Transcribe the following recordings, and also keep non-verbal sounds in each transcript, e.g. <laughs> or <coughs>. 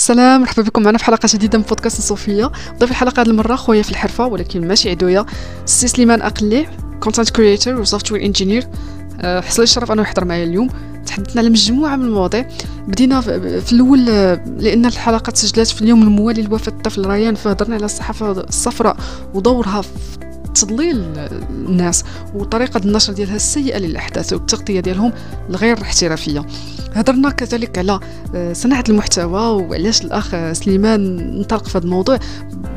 سلام مرحبا بكم معنا في حلقة جديدة من بودكاست صوفيا ضيف الحلقة هذه المرة خويا في الحرفة ولكن ماشي عدوية. سي سليمان أقلي content creator و software engineer حصل لي الشرف أنه يحضر معايا اليوم. تحدثنا على مجموعة من المواضيع. بدينا في الأول لأن الحلقة تسجلت في اليوم الموالي لوفاة الطفل ريان فهضرنا على الصحافة الصفراء ودورها في تضليل الناس وطريقة النشر ديالها السيئه للأحداث والتغطية ديالهم الغير احترافيه هضرنا كذلك على آه، صناعة المحتوى وعلاش الأخ سليمان انطلق في هذا الموضوع.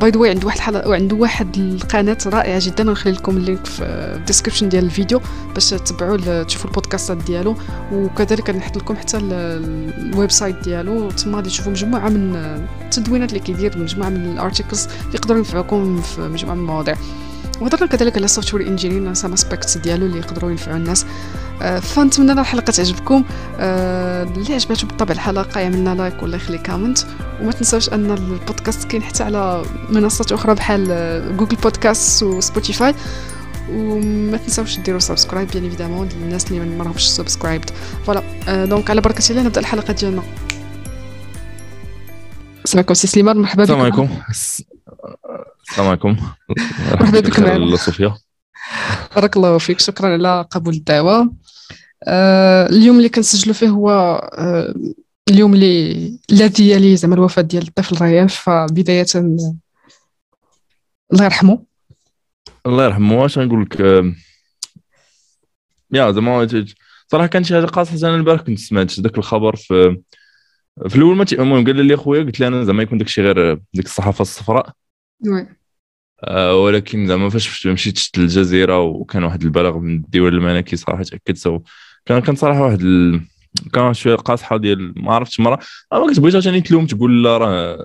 by the عنده واحد الحلقة وعنده واحد القناة رائعة جدا نخلي لكم ال link في ال description ديال الفيديو باش تتبعوا تشوفوا البودكاستات ديالو. وكذلك نحط لكم حتى ال website ديالو. تما غادي تشوفوا مجموعة من التدوينات اللي كيدير مجموعة من ال articles اللي يقدروا ينفعوكم في مجموعة من المواضيع. وهضرنا كذلك على ال software engineer some aspects ديالو اللي يقدروا ينفعوا الناس. آه، فنتمنى الحلقة تعجبكم. آه، اللي عجباتكم بالطبع الحلقة يعملنا like ولا يخلي comment وما تنساوش أن البودكاست كاين حتى على منصات أخرى بحال Google Podcast و Spotify وما تنساوش ديروا subscribe bien évidemment للناس اللي ما راهمش subscribed voilà donc على بركة الله نبدأ الحلقة ديالنا. السلام عليكم سي سليمان مرحبا بكم السلام عليكم. السلام عليكم. مرحبا بك معنا صوفيا. بارك الله فيك. شكرا على قبول الدعوة. آه اليوم اللي كنسجلوا فيه هو آه اليوم اللي الذي يلي زعما الوفاة ديال الطفل ريان فبداية الله يرحمه. الله يرحمه. واش نقول لك؟ آه يا زعما صراحة كان شي حاجة قاصحه أنا البارح كنت سمعت ذاك الخبر في في الأول ما المهم قال لي خويا قلت لي أنا زعما يكون داك الشيء غير ديك الصحافة الصفراء. Oui. آه ولكن زعما فاش مشيت شفت الجزيرة وكان واحد البلاغ من الديوان الملكي صراحة تاكدت so كان كان صراحة واحد ال... كان شوية قاصحة ديال ما عرفتش مرة. ما كتبغيش عشان تلوم تقول لا راه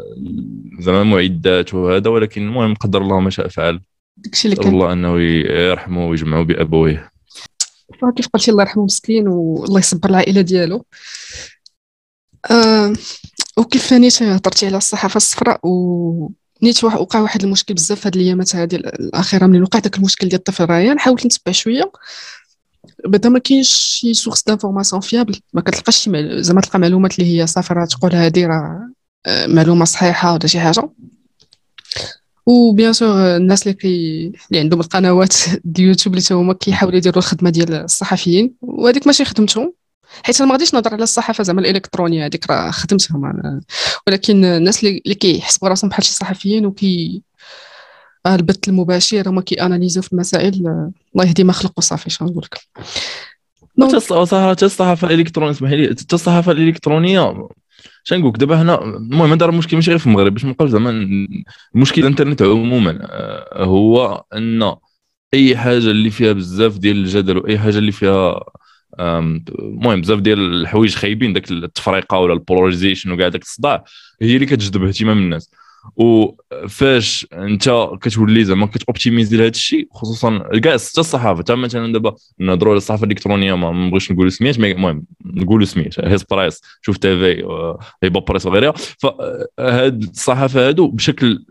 زعما معدات وهذا ولكن المهم قدر الله ما شاء فعل. داكشي اللي كان الله أنه يرحمه ويجمعه بأبويه. كيف قلتي الله يرحمه مسكين والله يصبر العائلة ديالو. آه وكيف ثاني هضرتي على الصحافة الصفراء و نيت وقع واحد المشكل بزاف هاد الأيامات هادي الأخيرة ملي وقع داك المشكل ديال الطفل ريان حاولت نتبع شوية. بعدا ما كاينش شي source d'information fiable ما كتلقاش شي زعما تلقى معلومات اللي هي صافي راه تقول هادي راه آه، معلومة صحيحة ولا شي حاجة. و bien sûr الناس اللي كي اللي عندهم القنوات <laughs> ديال يوتيوب اللي هما كيحاولوا يديروا الخدمة ديال الصحفيين وهذيك ماشي خدمتهم. حيت أنا ما غاديش نهضر على الصحافة زعما الالكترونيه هذيك راه خدمتهم ولكن الناس اللي كيحسبوا راسهم بحال شي صحفيين وكي آه، البث المباشر هما كيأناليزيو في المسائل الله يهدي ما خلقوا صافي شنو نقول لك صراحة الصحافة الإلكترونية اسمح لي الصحافة الإلكترونية شنو نقول دابا هنا المهم هذا المشكل ماشي غير في المغرب باش ما نبقاوش زعما المشكل الإنترنت عموما آه، هو أن أي حاجة اللي فيها بزاف ديال الجدل وأي حاجة اللي فيها المهم بزاف ديال الحوايج خايبين داك التفريقة ولا ال polarization وكاع داك الصداع هي اللي كتجذب اهتمام الناس. وفاش انت كتولي زعما كت optimiser لهذا الشيء خصوصا كاع حتى الصحافة حتى مثلا دابا نهضروا على الصحافة الإلكترونية ما نبغيش نقولوا سميات المهم نقولوا سميات هسبريس شوف تيفي هبة بريس وغيرها. فهاد الصحافة هادو بشكل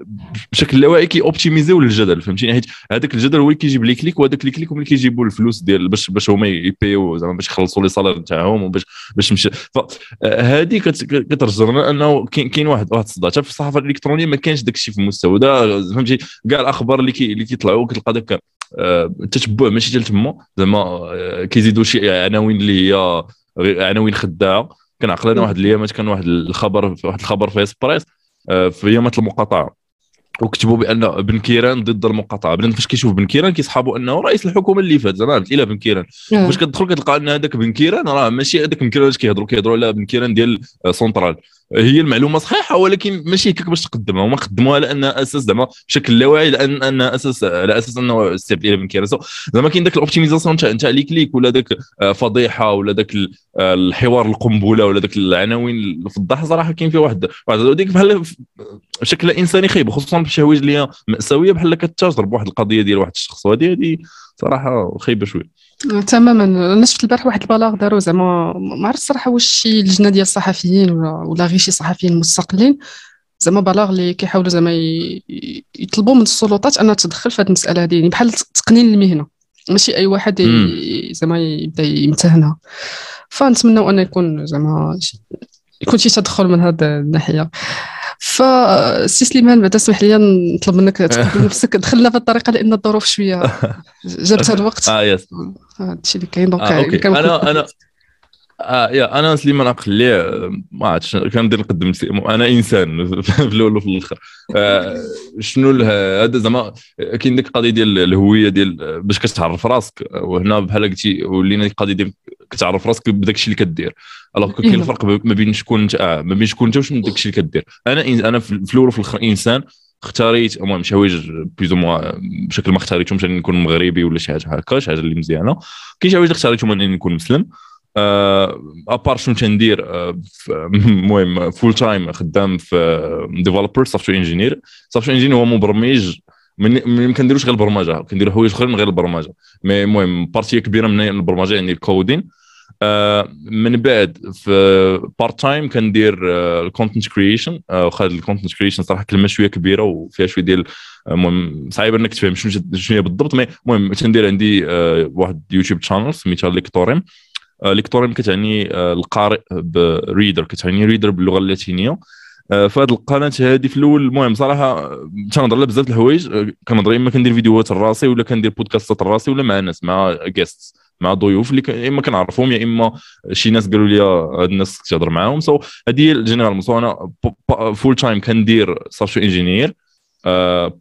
بشكل لا واعي كي optimiser يو للجدل فهمتيني؟ حيت هذاك الجدل هو اللي كيجيب les clics وهذاك les clics هما اللي كيجيبوا الفلوس ديال باش باش هما ي payer يو زعما باش يخلصوا les salaires نتاعهم وباش باش مشي فهذه كترجعنا أنه كاين واحد واحد الصداع في الصحافة الإلكترونية ما كانش داك الشيء في المستوى دا فهمتي؟ كاع الأخبار اللي كي اللي كيطلعوا كتلقى داك التتبع آه، ماشي ديال تما. زعما آه، كيزيدوا شي عناوين اللي هي عناوين خداعة. كنعقل أنا واحد الأيامات كان واحد الخبر واحد الخبر في هسبريس آه، في أيامات المقاطعة. وكتبوا بأن بن كيران ضد المقاطعة. بنادم فاش كيشوف بن كيران كيصحابوا أنه رئيس الحكومة اللي فات. زعما إلى بن كيران. فاش كتدخل كتلقى أن هذاك بن كيران راه ماشي هذاك بن كيران كيهضروا كيهضروا على بن كيران ديال سونترال هي المعلومة صحيحة ولكن ماشي هكاك باش تقدمها هما قدموها على انها أساس زعما بشكل لا واعي لأن أن أساس على أساس أنه استبدال من كيرسو. زعما كاين ذاك ال optimisation تاع تاع les clics ولا ذاك آه، فضيحة ولا ذاك آه، الحوار القنبلة ولا ذاك العناوين الفضاحه صراحة كاين فيها واحد واحد هذيك بحال بشكل إنساني خايب خصوصا في حوايج اللي هي مأساوية بحال كتاجر بواحد القضية ديال واحد الشخص. وهذه هذه صراحة خايبة شوية. تماما. أنا شفت البارح واحد البلاغ داروا زعما ما عرفت الصراحه واش شي لجنه ديال الصحفيين ولا ولا غير شي صحفيين مستقلين. زعما بلاغ اللي كيحاولوا زعما يطلبوا من السلطات أنها تدخل في هذه المسألة هذه يعني بحال تقنين المهنة. ماشي أي واحد زعما يبدأ يمتهنها. فنتمنوا أن يكون زعما يكون شي تدخل من هذه الناحية. فسي سليمان بعدا اسمح لي نطلب منك <laughs> تقدم نفسك. دخلنا في الطريقة لأن الظروف شوية جابتها الوقت. <laughs> آه yes هذا الشيء اللي كاين donc آه OK أنا أنا آه yeah أنا سليمان أكالي ما عرفتش كندير نقدم أنا إنسان <laughs> في الأول وفي الآخر. آه شنو هذا زعما كاين ديك القضية ديال الهوية ديال باش كتعرف راسك. وهنا بحال قلتي ولينا القضية ديال كتعرف راسك بداك الشيء اللي كدير. alors كاين الفرق ما بين شكون انت آه ما بين شكون انت وشنو الشيء اللي كدير أنا أنا في الأول وفي الآخر انسان اختاريت المهم شي حوايج بليز بشكل ما اختاريتهمش انني نكون مغربي ولا شي حاجة هكا شي حاجة اللي مزيانه كاين شي حوايج اختاريتهم انني نكون مسلم à part شنو تندير المهم full time خدام في developer software engineer software engineer هو مبرمج ما كنديروش غير البرمجه كنديروا حوايج اخرين غير البرمجه mais المهم partie كبيره من البرمجه يعني ال coding من بعد في part time كندير ال content creation واخا ال content creation صراحة كلمة شوية كبيرة وفيها شوية ديال المهم صعيب إنك تفهم شنو شنو بالضبط mais المهم تندير عندي واحد YouTube channel سميتها Lectorem Lectorem كتعني القارئ ب reader كتعني reader باللغة اللاتينية. فهاد القناه هذه في الأول المهم صراحة تنهضر على بزاف الحوايج. كنهضر إما كندير فيديوهات لراسي ولا كندير بودكاستات لراسي ولا مع ناس مع guests مع ضيوف اللي يا إما كنعرفهم يا إما شي ناس قالوا لي هاد الناس تهضر معاهم. so هذه هي ال general so أنا full time كندير software engineer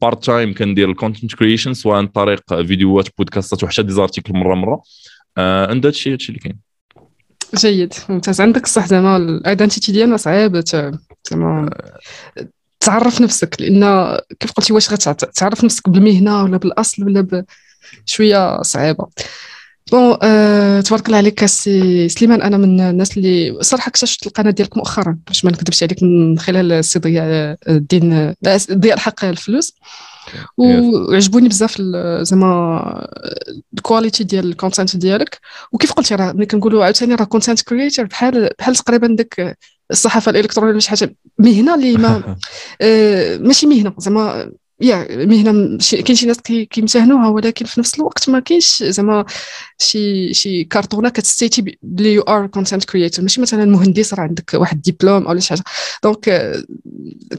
part time كندير ال content creation سواء عن طريق فيديوهات بودكاستات وحتى des articles مرة مرة. عند هادشي هادشي اللي كاين. جيد. ممتاز. عندك الصح زعما ال identity ديالنا صعيب زعما تعرف نفسك لأن كيف قلتي واش غتعرف نفسك بالمهنة ولا بالأصل ولا بشويه صعيبة. bon أه تبارك الله عليك سي سليمان أنا من الناس اللي صراحة اكتشفت القناة ديالك مؤخرا باش ما نكذبش عليك من خلال السي ضياء الدين ضياء الحق الفلوس. وعجبوني بزاف زعما ال quality ديال ال content ديالك. وكيف قلتي راه ملي كنقولوا عاوتاني راه content creator بحال بحال تقريبا داك الصحافة الإلكترونية شي حاجة مهنة اللي ما <laughs> آه ماشي مهنة زعما يا مهنة كاين شي ناس كيمتهنوها ولكن في نفس الوقت ما كاينش زعما شي شي كارطونه كت state ي بلي you are content creator ماشي مثلا مهندس راه عندك واحد ديبلوم أو شي حاجة. donc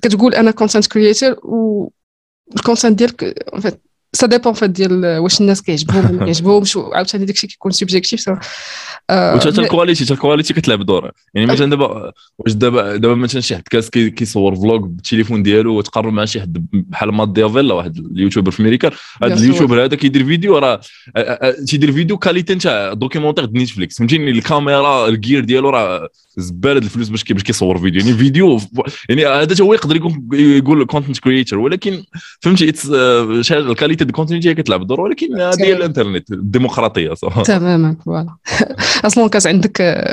كتقول أنا content creator و ال content ديالك ça dépend فات ديال واش الناس كيعجبهم ولا <laughs> كيعجبهمش. عاوتاني داكشي كيكون subjective so وحتى ال quality حتى ال quality كتلعب دور يعني مثلا دابا واش دابا دابا مثلا شي حد كاس كيصور vlog بالتليفون ديالو وتقرب مع شي حد بحال Matt D'Avella واحد ال YouTuber في أمريكا. هذا ال YouTuber هذا كيدير فيديو راه تيدير video quality نتاع documentaire de Netflix فهمتيني؟ الكاميرا ال gear ديالو راه زبالة الفلوس باش باش كيصور فيديو. يعني فيديو يعني هذا هو يقدر يقول content creator ولكن فهمتي؟ ال qualité du content هي كتلعب دور ولكن هذه الانترنت الديمقراطية تماما voilà. <laughs> أصلا كاس عندك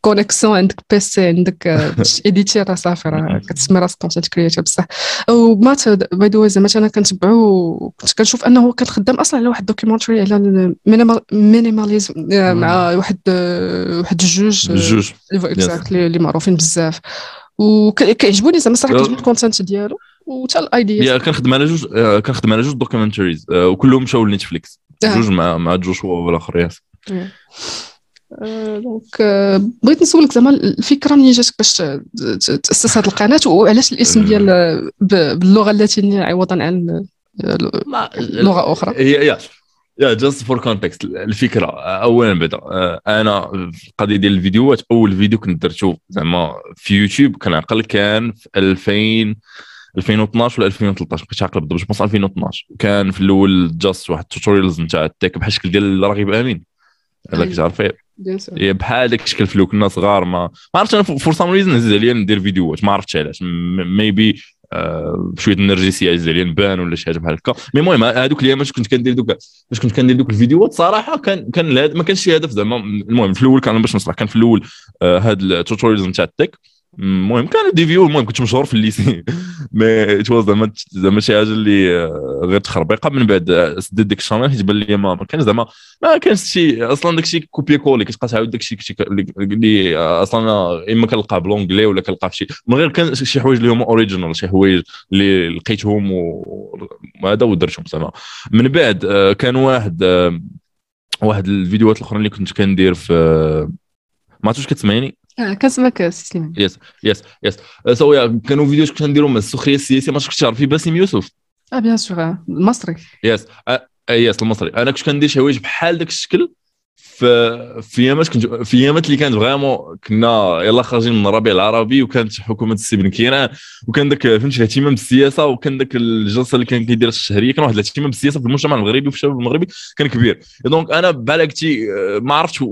connexion عندك PC عندك éditer راه صافي راه كتسمي راسك content creator بصح. وما ت by the زعما أنا كنتبعو كنت كنشوف أنه كان خدام أصلا على واحد documentary على ال minimalism مع واحد واحد الجوج جوج. exactly اللي معروفين بزاف. وكيعجبوني زعما صراحة كيعجبني ال content ديالو. وحتى الايديا yeah كنخدم على جوج كنخدم على جوج documentaries وكلهم مشاو ل Netflix جوج مع مع جوشوا والآخر yes donc بغيت نسولك زعما الفكرة منين جاتك باش تأسس هذه القناة وعلاش الاسم ديال باللغة اللاتينية عوضا عن لغة أخرى؟ هي yeah just for context الفكرة اولا بدا أنا في القضية ديال الفيديوهات أول فيديو كنت درته زعما في يوتيوب كنعقل كان في 2000 2012 ولا 2013 بقيت عاقل بالضبط بس 2012 كان في الأول just واحد ال tutorials نتاع ال tech بحال الشكل ديال رغيب أمين. هذاك تعرفيه هي بحال داك الشكل فلوغ كنا صغار ما ما عرفتش أنا for some reason هز عليا ندير فيديوهات ما عرفتش علاش. maybe آه بشويه النرجسية عز عليا نبان ولا شي حاجة بحال هكا. mais المهم هذوك الأيام كنت كندير دوك باش كنت كندير دوك الفيديوهات صراحة كان كان ما كانش شي هدف زعما. المهم في الأول كان باش نصلح كان في الأول آه هاد ال tutorials نتاع ال tech. المهم كان des vues. المهم كنت مشهور في ال lycée. <laughs> mais it was زعما زعما شي حاجة اللي غير تخربيقة من بعد. سديت ديك ال channel حيت بان لي ما كان زعما ما كانش شي أصلا داك الشيء copier-coller كتبقى تعاود الشيء اللي أصلا إما كنلقاه بال anglais ولا كنلقاه في شي من غير كان شي حوايج اللي هما original شي حوايج اللي لقيتهم وهذا ودرتهم زعما. من بعد كان واحد واحد الفيديوهات الأخرى اللي كنت كندير في ما عرفتش كتسمعيني؟ آه، كنسمعك سليمان yes yes yes so كانوا videos كنت نديرهم السخريه السياسيه ما كنتش تعرفي باسم يوسف آه bien sûr المصري yes yes المصري أنا كنت كندير شي حوايج بحال داك الشكل في ايامات كنت في ايامات اللي كانت vraiment كنا يلا خارجين من الربيع العربي وكانت حكومة السي بن كيران وكان داك فهمتي الاهتمام بالسياسة وكان داك الجلسة اللي كان كيدير الشهريه كان واحد الاهتمام بالسياسة في المجتمع المغربي وفي الشباب المغربي كان كبير. donc أنا بحال قلتي ما عرفتش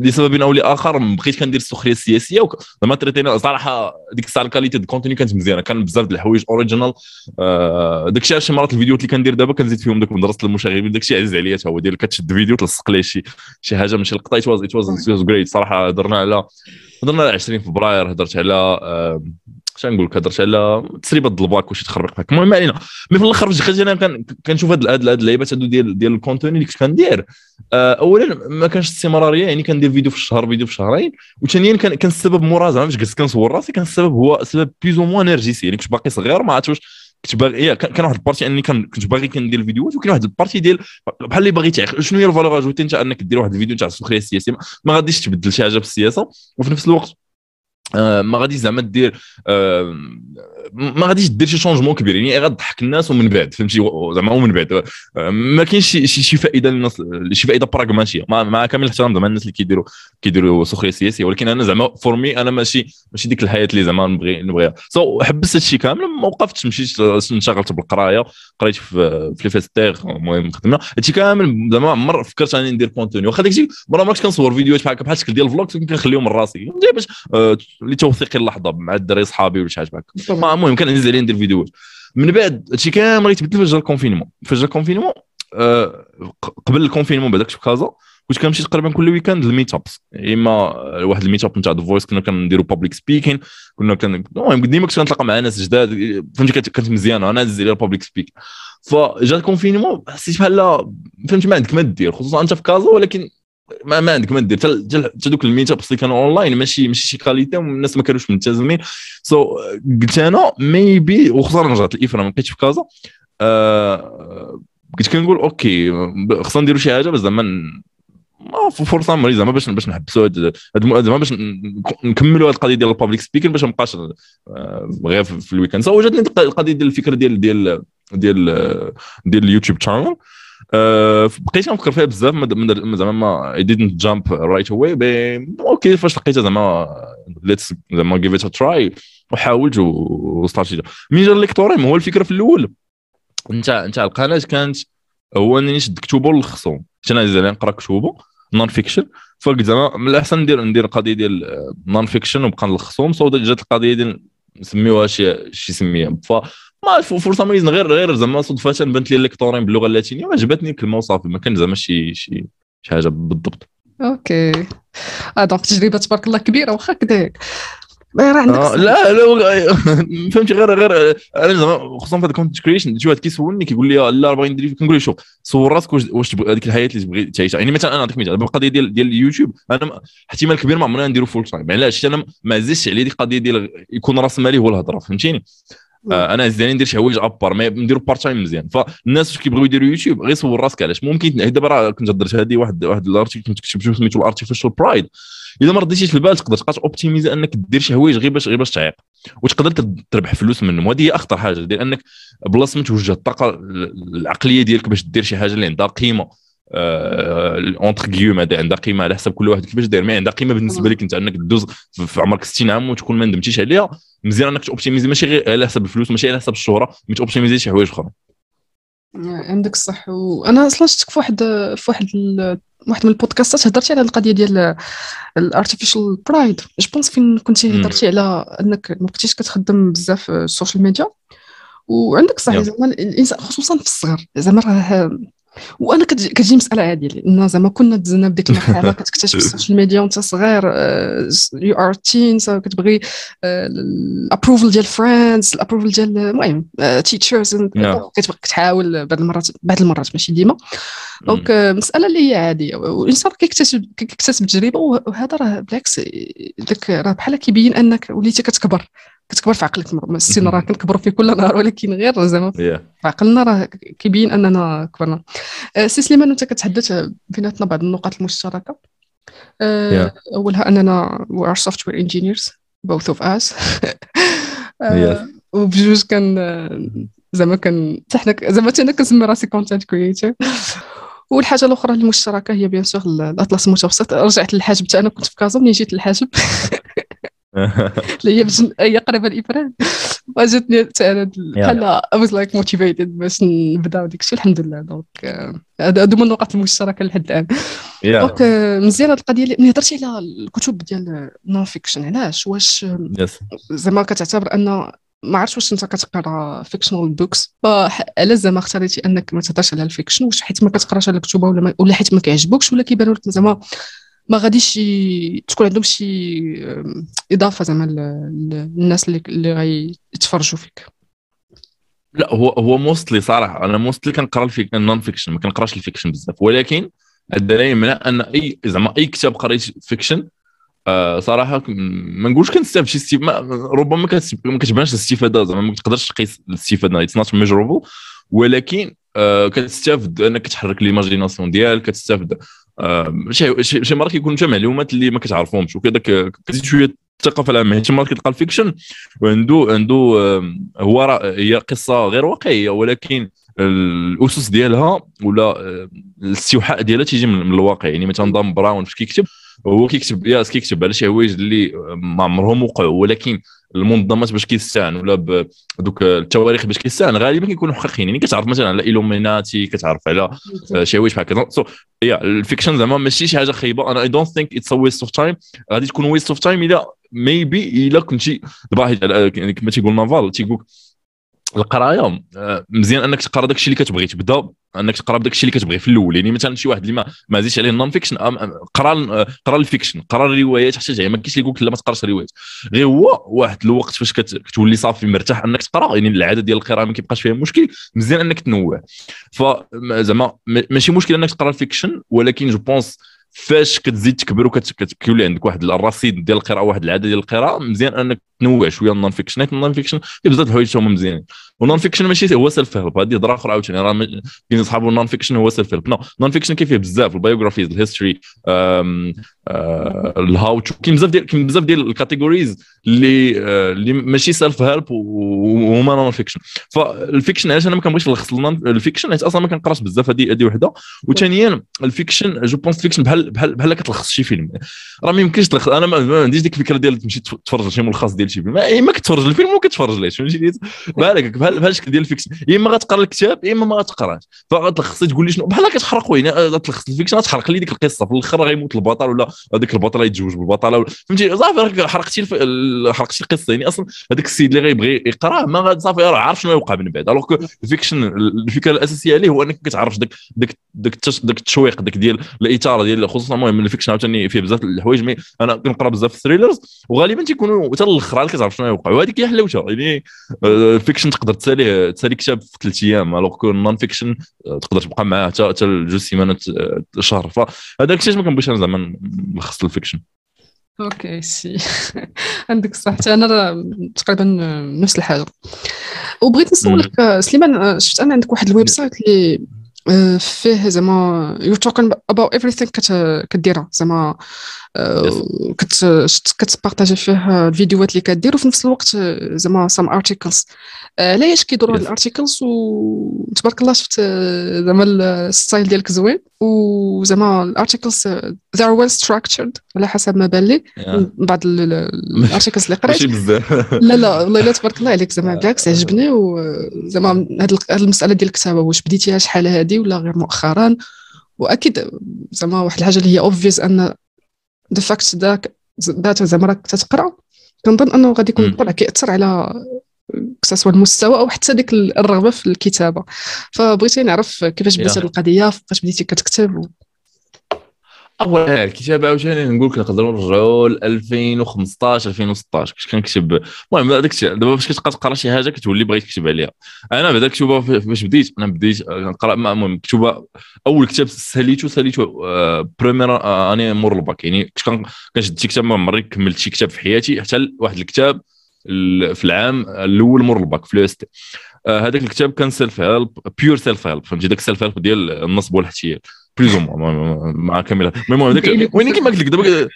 لسبب أو لآخر بقيت كندير السخرية السياسية زعما تريتينا صراحة ديك الساعة ال qualité du contenu كانت مزيانة. كان بزاف د الحوايج original آه، داك الشيء شي مرات الفيديوهات اللي كندير دابا كنزيد فيهم داك مدرسة المشاغبين داك الشيء عزيز عليا هو ديال كتشد فيديو تلصق ليه شي. شي حاجة ماشي لقطة. it was it was great صراحة. هضرنا على هضرنا على 20 فبراير. هضرت على اش نقول لك؟ هضرت على تسريبه الباك وشي تخربق بحال المهم علينا. mais في الأخر فاش دخلت أنا كنشوف هاد هاد اللعيبات هادو ديال ديال ال contenu اللي كنت كندير. آه، اولا ما كانش استمراريه يعني. كندير فيديو في الشهر فيديو في شهرين. وثانيا كان السبب مورا زعما فاش كنصور راسي. كان السبب هو سبب bizarrement نرجسي يعني كنت باقي صغير ما عرفتش واش كنت باغي كان واحد ال partie اني كنت باغي كندير الفيديوهات وكاين واحد ال partie ديال بحال اللي باغي تعيق شنو هي ال valeur ajoutée؟ انت أنك دير واحد الفيديو تاع السخرية السياسية. ما غاديش تبدل شي حاجة في السياسة. وفي نفس الوقت آه ما غاديش زعما دير آه ما غاديش دير شي changement كبير يعني غتضحك الناس ومن بعد فهمتي؟ زعما ومن بعد. آه ما كاينش شي, شي فائدة للناس شي فائدة براغماتيه مع, مع كامل الاحترام زعما الناس اللي كيديروا كيديروا سخرية سياسية ولكن أنا زعما for me أنا ماشي ماشي ديك الحياة اللي زعما نبغي نبغيها. so so, حبست هادشي كامل ما وقفتش مشيت انشغلت بالقراية قريت في لي المهم خدمنا. هادشي كامل زعما عمر فكرت أني ندير contenu واخا داكشي ما كنت كنصور فيديوهات بحال بحال الشكل ديال ال vlogs كنخليهم من راسي باش آه لتوثيق اللحظة مع الدراري صحابي ولا شي حاجة بحال المهم كان عزيز عليا ندير فيديوهات من بعد هادشي كامل يتبدل فاش ال confinement فاش ال confinement آه قبل ال confinement بعدا كنت في كازا كنت كنمشي تقريبا كل weekend لل meetups إما واحد ال meetup نتاع the voice كنا كنديروا public speaking كنا كان المهم ديما كنت كنتلاقى مع ناس جداد فهمتي كانت مزيانة أنا نزل ال public speak فجا ال confinement حسيت بحال فهمتي ما عندك ما دير خصوصا أنت في كازا ولكن ما, ما عندك ما دير. حتى دوك ال meetups اللي كانوا أونلاين ماشي ماشي شي qualité والناس ما كانوش ملتزمين. so so, قلت أنا maybe وخصوصا رجعت الافرا ما بقيتش في كازا. آه كنت كنقول okay خصنا نديروا شي حاجة بس زعما ما فرصة مريضه زعما باش باش نحبسوا زعما باش نكملوا هذه القضية ديال ال public speaking باش ما نبقاش آه، غير في ال weekend so وجدني القضية ديال الفكرة ديال ديال ديال ديال اليوتيوب شانل بقيت نفكر فيها بزاف زعما ما اي didn't جامب رايت اواي أوكي فاش لقيتها زعما ليتس زعما جيف ات تراي وحاولت وستارتيت من جا الالكتوريم هو الفكرة في الأول. انت انت القناة كانت هو أنني نشد كتوبه ونلخصهم أنا زعما نقرا كتوبه نون فيكشن فقلت زعما من الاحسن ندير ندير القضية ديال نون فيكشن ونبقى نلخصهم سو جات القضية ديال نسميوها شي شي سمية. ما فرصة ميزن غير غير زعما صدفة بانت لي الكتورين باللغة اللاتينية وعجبتني الكلمة وصافي ما كان زعما شي شي شي حاجة بالضبط. okay. آه donc تجربة تبارك الله كبيرة واخا كذاك راه عندك آه لا لا <laughs> فهمتي غير غير أنا زعما خصوصا في ال content creation شي واحد كيسولني كيقول لي لا باغي ندير كنقول له شوف صور راسك واش هذيك الحياة اللي تبغي تعيشها. يعني مثلا أنا نعطيك مثال القضية ديال ديال اليوتيوب أنا احتمال كبير ما عمرنا نديرو full time علاش؟ أنا ما عزيزش عليه ديك القضية ديال يكون رأس مالي هو الهضرة فهمتيني؟ آه أنا زين ندير شي حوايج à part ما نديرو part time مزيان. فالناس واش كيبغيو يديروا يوتيوب غير صور راسك علاش؟ ممكن دابا راه كنت هضرت هذه واحد واحد ال article كنت كتبت سميتو ال artificial pride إذا ما رديتيش البال تقدر تبقى optimiser أنك دير شي حوايج غير باش غير باش تعيق. وتقدر تربح فلوس منهم. وهذه هي أخطر حاجة ديال أنك بلاصة ما توجه الطاقة العقلية ديالك باش دير شي حاجة اللي عندها قيمة. entre guillemets هذا عندها قيمة على حسب كل واحد. كيفاش داير؟ ما عندها قيمة بالنسبة لك. انت انك دوز في عمرك 60 عام وتكون ما ندمتيش عليها. مزيان انك t'optimiser ماشي غير على حسب الفلوس ماشي على حسب الشهرة mais t'optimiser شي حوايج أخرى. عندك الصح وأنا أصلا شفتك في واحد في واحد واحد من ال podcastات هضرتي على القضية ديال ال artificial pride je pense فين كنتي هضرتي على أنك ما بقيتيش كتخدم بزاف ال social media وعندك صح زعما الإنسان خصوصا في الصغر زعما راه وأنا كتجي مسألة عاديه لأن زعما كنا دزنا بديك المرحلة <laughs> كتكتشف ال social media وأنت صغير you are teen كتبغي ال approval ديال friends ال approval ديال المهم teachers كتبغي كتحاول بعض المرات بعض المرات ماشي ديما. donc مسألة اللي هي عاديه والانسان كيكتسب كيكتسب تجربة وهذا راه بالعكس داك راه بحال كيبين أنك وليتي كتكبر. كتكبر في عقلك. السن راه كنكبروا فيه كل نهار ولكن غير زعما في عقلنا راه كيبين أننا كبرنا. أه، سي سليمان أنت كتحدث بيناتنا بعض النقاط المشتركة. آه، أولها أننا we are software engineers both of us. <laughs> آه، وبجوج كان زعما كان حتى حنا زعما أنا كنسمي راسي content creator والحاجة الأخرى المشتركة هي bien sûr الأطلس المتوسط. رجعت للحاجب حتى أنا كنت في كازا ملي جيت للحاجب؟ <laughs> <laughs> اللي هي هي قريبة لابران وجاتني أنا بحال I was like motivated باش نبدأ وديك الشيء. الحمد لله. donc هادو هما النقط المشتركة لحد الآن. donc مزيانة القضية. اللي هضرتي على الكتب ديال non-fiction علاش؟ واش زعما كتعتبر أن ما عرفتش واش أنت كتقرأ fictional books فعلا زعما اختاريتي أنك ما تهضرش على ال fiction واش حيت ما كتقراش على الكتب ولا ولا حيت ما كيعجبوكش ولا كيبانوا لك زعما ما غاديش تكون عندهم شي إضافة زعما للناس اللي اللي غيتفرجوا فيك. لا هو هو mostly صراحة أنا mostly كنقرأ ال fic ال non-fiction ما كنقراش ال fiction بزاف. ولكن هذا لا يمنع أن أي زعما أي كتاب قريت fiction آه صراحة ما نقولش كنستافد شي استفاده ربما ما كتبانش الاستفادة زعما ما تقدرش تقيس الاستفادة it's not measurable ولكن آه كتستافد أنك تحرك l'imagination ديالك كتستافد شي شي مرات كيكون فيها معلومات اللي ما كتعرفوش وكذاك كتزيد شوية الثقافه العامه حيت مرات كتلقى ال fiction وعنده عنده هو هي قصة غير واقعية ولكن الأسس ديالها ولا آه، الاستيحاء ديالها تيجي من الواقع. يعني مثلا دان براون فاش كيكتب هو كيكتب yes كيكتب على شي حوايج اللي ما عمرهم وقعوا ولكن المنظمات باش كيستعن ولا بدوك التواريخ باش كيستعن غالبا كيكونوا حقيقيين. يعني كتعرف مثلا على ايلوميناتي كتعرف على شي حوايج بحال هكا. so yeah ال fiction زعما ماشي شي حاجة خايبة. أنا I don't think it's a waste of time غادي تكون waste of time إلا maybe إلا كنتي دابا يعني كما تيقول نافال تيقول القرايه آه، مزيان أنك تقرأ داك الشيء اللي كتبغي تبدا أنك تقرأ بداك الشيء اللي كتبغي في الأول يعني مثلا شي واحد اللي ما ما عليه ال non-fiction قرأ قرأ ال fiction قرأ الروايات حتى جاي. ما كاينش اللي يقول لك لا ما تقراش الروايات. غير هو واحد الوقت فاش كتولي صافي مرتاح أنك تقرأ. يعني العادة ديال القراءة ما كيبقاش فيها مشكل مزيان أنك تنوع. فزعما ماشي مشكل أنك تقرأ ال fiction ولكن je pense فاش كتزيد تكبر وكتولي عندك واحد الرصيد ديال القراءة واحد العادة ديال القراءة مزيان أنك تنوع شوية ال non-fiction حيت ال non-fiction بزاف الحوايج هما مزيانين. و non-fiction ماشي هو self-help هذه هضرة أخرى عاوتاني. راه كاين صحاب ال non-fiction هو self-help no non-fiction كاين فيه بزاف ال biographies ال history ال how to كاين بزاف ديال كاين بزاف ديال ال categories اللي آه، اللي ماشي self-help وهما non-fiction فال fiction علاش أنا ما كنبغيش نلخص ال fiction حيت أصلا ما كنقراش بزاف. هذه هذه وحدة. وثانيا ال fiction je pense ال fiction بحال بحال بحال كتلخص شي فيلم. راه ما يمكنش تلخص أنا ما عنديش ديك الفكرة ديال تمشي تفرج شي ملخص ديال شي فيلم اما كتفرج الفيلم وكتفرج ليه؟ فهمتي بحال بحال بحال الشكل ديال ال fiction يا اما غتقرا الكتاب يا اما ما غتقراش. فغتلخص تقول لي شنو؟ بحال كتحرقوا يعني تلخص ال fiction غتحرق لي ديك القصة. في الأخر غيموت البطل ولا هذاك البطل يتزوج بالبطله فهمتي؟ صافي حرقتي حرقتي القصة. يعني أصلا هذاك السيد اللي غيبغي يقرا ما صافي راه عارف شنو يوقع من بعد. alors ال fiction الفكرة الأساسية عليه هو إنك كتعرف داك داك داك داك التشويق داك ديال الاثاره ديال خصوصا المهم ال fiction عاوتاني فيه بزاف الحوايج mais أنا كنقرأ بزاف ال thrillers وغالبا تيكونوا حتى الآخر كتعرف شنو يوقع وهذيك هي حلاوتها يعني ال fiction آه، تقدر تساليه تسالي كتاب في ثلاث أيام alors que ال non-fiction تقدر تبقى معاه حتى حتى جوج سيمانات آه، شهر. فهذاك الشيء ما كنبغيش أنا زعما نلخص ال fiction okay سي عندك الصح حتى أنا تقريبا نفس الحاجة. وبغيت نسولك سليمان شفت أنا عندك واحد ال website اللي آه، فيه زعما you talking about everything كديرها زعما آه، كت partager فيه الفيديوهات اللي كدير وفي نفس الوقت زعما some articles علاش كيدوروا هاد ال articles وتبارك الله شفت زعما ال style ديالك زوين وزعما ال articles they are well structured. على حسب ما بان لي بعض ال articles اللي قريت لا لا والله لا تبارك الله عليك زعما بالعكس عجبني وزعما هاد المساله ديال الكتابه واش بديتيها شحال هادي ولا غير مؤخرا واكيد زعما واحد الحاجة اللي هي obvious in the fact that that زعما راك تتقرا كنظن أنه غادي يكون بالطبع كيأثر على سواء المستوى أو حتى ديك الرغبة في الكتابة. فبغيتي نعرف كيفاش بديتي القضية فاش بديتي كتكتب اولا الكتابه عاوتاني نقول لك نقدروا نرجعوا ل 2015 2016 كنت كنكتب المهم هذاك الشيء دابا فاش كتبقى تقرأ شي حاجة كتولي باغي تكتب عليها. أنا بعدا الكتوبه فاش بديت أنا بديت نقرأ المهم كتوبه أول كتاب ساليته ساليته première année مور الباك. يعني كنت كنشد شي كتاب ما عمري كملت شي كتاب في حياتي حتى واحد الكتاب في العام الأول مور الباك في الاس هذاك الكتاب كان self-help pure self-help فهمتي؟ داك ال self-help ديال النصب والاحتيال بلوز مع كامل المهم هذاك وين كيما قلت لك دابا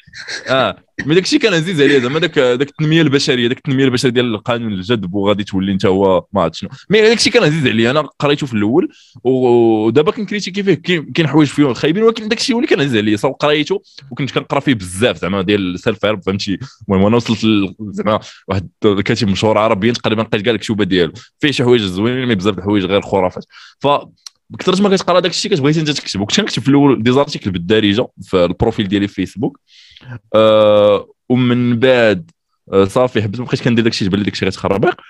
آه mais داك الشيء كان عزيز عليا زعما داك داك التنمية البشرية داك التنمية البشرية ديال القانون الجذب وغادي تولي انت هو ما عرفت شنو. مي داك الشيء كان عزيز عليا أنا قريته في الأول ودابا كن critiquer فيه كاين حوايج فيه خايبين ولكن داك الشيء هو اللي كان عزيز عليا صافي قريته وكنت كنقرا فيه بزاف زعما ديال ال self-help فهمتي؟ المهم أنا وصلت زعما واحد الكاتب مشهور عربي تقريبا لقيت كاع الكتوبه ديالو فيه شي حوايج زوينين mais بزاف الحوايج غير خرافات. ف بكثرت ما كتقرا داك الشيء كتبغي انت تكتب وكنت كنكتب في الأول des articles بالدارجه في ال profil ديالي في فيسبوك آه ومن بعد آه صافي حبيت ما بقيتش كندير داك الشيء تبان لي داك الشيء غيتخربق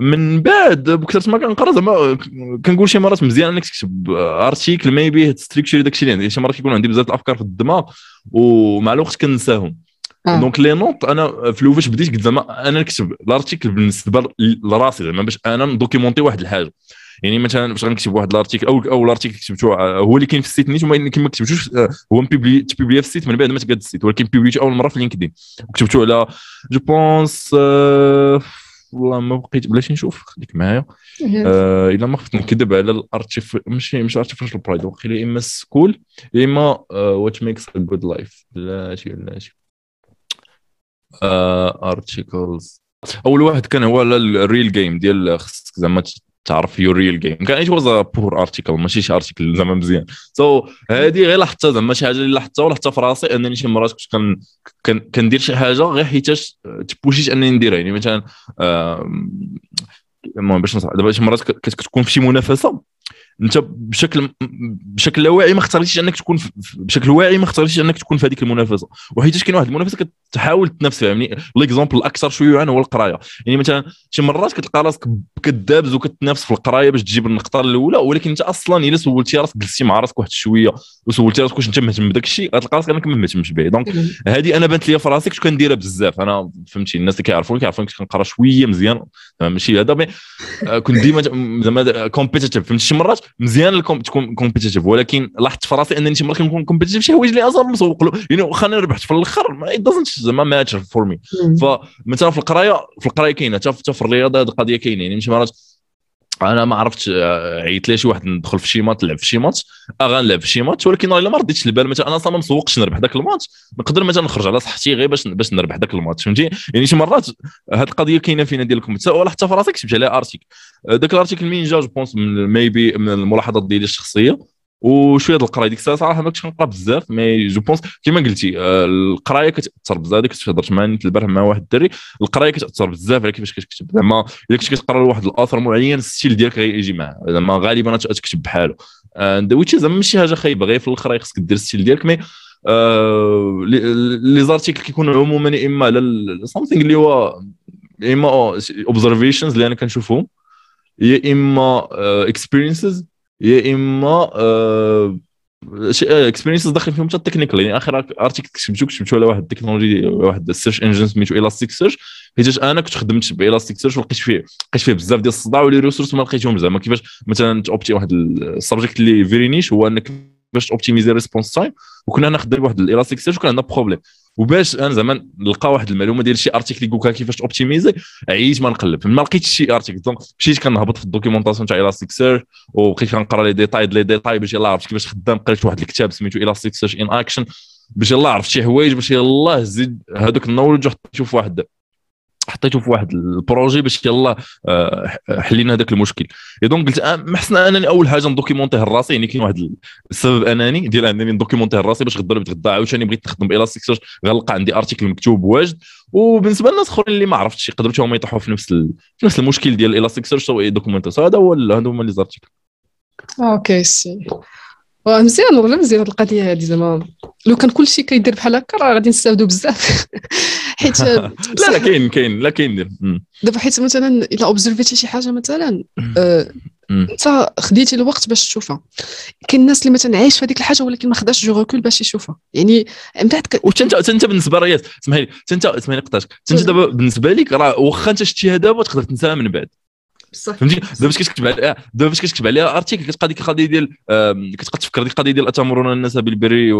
من بعد بكثرت ما كنقرا زعما كنقول شي مرات مزيان إنك تكتب article مي bien structuré داك الشيء. اللي عندي شي مرات كيكون عندي بزاف الأفكار في الدماغ ومع الوقت كنساهم. آه. دونك لي نوت أنا في الأول فاش بديت قلت زعما أنا نكتب الارتيكل بالنسبة لراسي زعما باش أنا ندوكيمونتي واحد الحاجة. يعني مثلا باش غنكتب واحد الارتيكل أو أو الارتيكل كتبته هو اللي كاين في السيت. نيت وما كما كتبتوش هو مبيبلي في السيت من بعد ما تقاد السيت. ولكن بيبليته اول مرة في لينكدين. وكتبته على جو بونس والله ما بقيت بلاتي نشوف. خليك معايا. آه إلا ما خفت نكذب على الارتيف ماشي مش ارتيفيشال برايد وقيلا إما سكول إما what makes a good life بلاتي بلاتي. articles أول واحد كان هو ال real game ديال خصك زعما تعرف your real game كان it was poor article ماشي شي article زعما مزيان. سو so, غير لاحظتها زعما شي حاجة اللي لاحظتها ولاحظتها في راسي أنني شي مرات كنت كن كندير شي حاجة غير حيتاش ت poussé ت أنني نديرها. يعني مثلا المهم باش دابا شي مرات كتكون في شي منافسة. انت بشكل بشكل لا واعي ما اختاريتش انك تكون بشكل واعي ما اختاريتش انك تكون في هذيك المنافسة. وحيت كاين واحد المنافسة كتحاول تنافس فيها l'exemple الأكثر شيوعا هو القراية. يعني مثلا شي مرات كتلقى راسك كدابز وكتنافس في القراية باش تجيب النقطة الأولى ولكن أنت أصلا إلا سولتي راسك جلستي مع راسك واحد شوية وسولتي راسك واش أنت مهتم بداك الشيء غتلقى راسك أنك ما مهتمش به donc هذه أنا بانت لي في راسي كنت كنديرها بزاف. أنا فهمتي الناس اللي كيعرفوني كيعرفوني كنت كنقرا شوية مزيان. ماشي هذا mais آه، كنت ديما زعما compétitif. فهمتي شي مرات مزيان تكون compétitif ولكن لاحظت في راسي أنني شي مرات كنكون compétitif شي حوايج اللي أصلا مسوق له يعني واخا أنا ربحت في الأخر it doesn't زعما much for me فمثلا في القرايه في القراية كاينة. حتى في الرياضة هذه القضية كاينة. يعني شي مرات أنا ما عرفتش آه، عيط لي شي واحد ندخل في شي ماتش نلعب في شي ماتش غنلعب في شي ماتش ولكن إلا ما رديتش البال مثلا أنا أصلا ما مسوقش نربح ذاك الماتش نقدر مثلا نخرج على صحتي غير باش باش نربح ذاك الماتش فهمتي؟ يعني شي مرات هذه القضية كاينة فينا ديال ولا حتى في راسك كتبت عليها article ذاك ال article منين جا je pense maybe من الملاحظات ديالي الشخصية. وشويه القرايه ديك الساعة صراحة ما كنتش كنقرا بزاف mais je pense كيما قلتي آه، القرايه كتاثر بزاف. هذيك كنت هضرت مع البارح مع واحد الدري القرايه كتاثر بزاف على كيفاش كتكتب. زعما الا كنت كتقرا واحد ال auteur معين ال style ديالك غيجي معاه. زعما غالبا تكتب بحاله which زعما ماشي حاجة خايبة غير في الآخر خصك دير ال style ديالك mais آه les articles كيكونوا عموما يا إما على something اللي هو يا إما observations اللي أنا كنشوفهم يا إما experiences آه، يا إما experiences داخل فيهم حتى ال technical يعني آخر article كتبتو كتبتو على واحد ال technology واحد ال search engine سميتو Elasticsearch حيت أنا كنت خدمت ب Elasticsearch ولقيت فيه لقيت فيه بزاف ديال الصداع و les ressources ما لقيتهمش زعما. كيفاش مثلا optimi واحد ال subject اللي very niche هو أنك باش optimiser response time وكنا نخدم بواحد ال Elasticsearch وكان عندنا problème وباش أنا زعما نلقى واحد المعلومة ديال شي article يقول كيفاش optimiser عييت ما نقلب. ما لقيتش شي article donc مشيت كنهبط في ال documentation تاع Elasticsearch وبقيت كنقرا les détails les détails باش يلاه عرفت كيفاش خدام. قريت واحد الكتاب سميتو Elasticsearch in Action باش يلاه عرفت شي حوايج باش يلاه زيد هذوك ال knowledge وحطيتو في واحد. حطيته في واحد ال projet باش يلا آه، حلينا هذاك المشكل. donc قلت آه، ما حسنا أنني أول حاجة ن documenter ه لراسي يعني كاين واحد السبب اناني ديال أنني ن documenter ه لراسي باش غدا غدا عاوتاني بغيت نخدم ب Elasticsearch غنلقى عندي article مكتوب واجد. وبالنسبة للناس أخرين اللي ما عرفتش يقدروا هما يطيحوا في نفس. في نفس المشكل ديال Elasticsearch so documentation هذا هو هذا هما les articles okay c'est مزيان والله مزيان هاد القضية هادي زعما. لو كان كلشي كيدير بحال هكا راه غادي نستافدوا بزاف. <laughs> حيت <laughs> لا لا كاين كاين لا كاين دابا حيت مثلا إلا observ يتي شي حاجة مثلا آه، أنت خديتي الوقت باش تشوفها. كاين الناس اللي مثلا عايش في هذيك الحاجة ولكن ما خداش du recul باش يشوفها. يعني من بعد. وانت انت بالنسبة رياض اسمحي لي انت اسمحي لي قطعتك أنت دابا بالنسبة لك راه واخا أنت شتيها دابا تقدر تنساها من بعد. فهمتي؟ دابا باش كتكتب عليها؟ دابا باش كتكتب عليها article كتبقى ديك القضية ديال كتبقى تفكر ديك القضية ديال أتأمرون الناس بالبر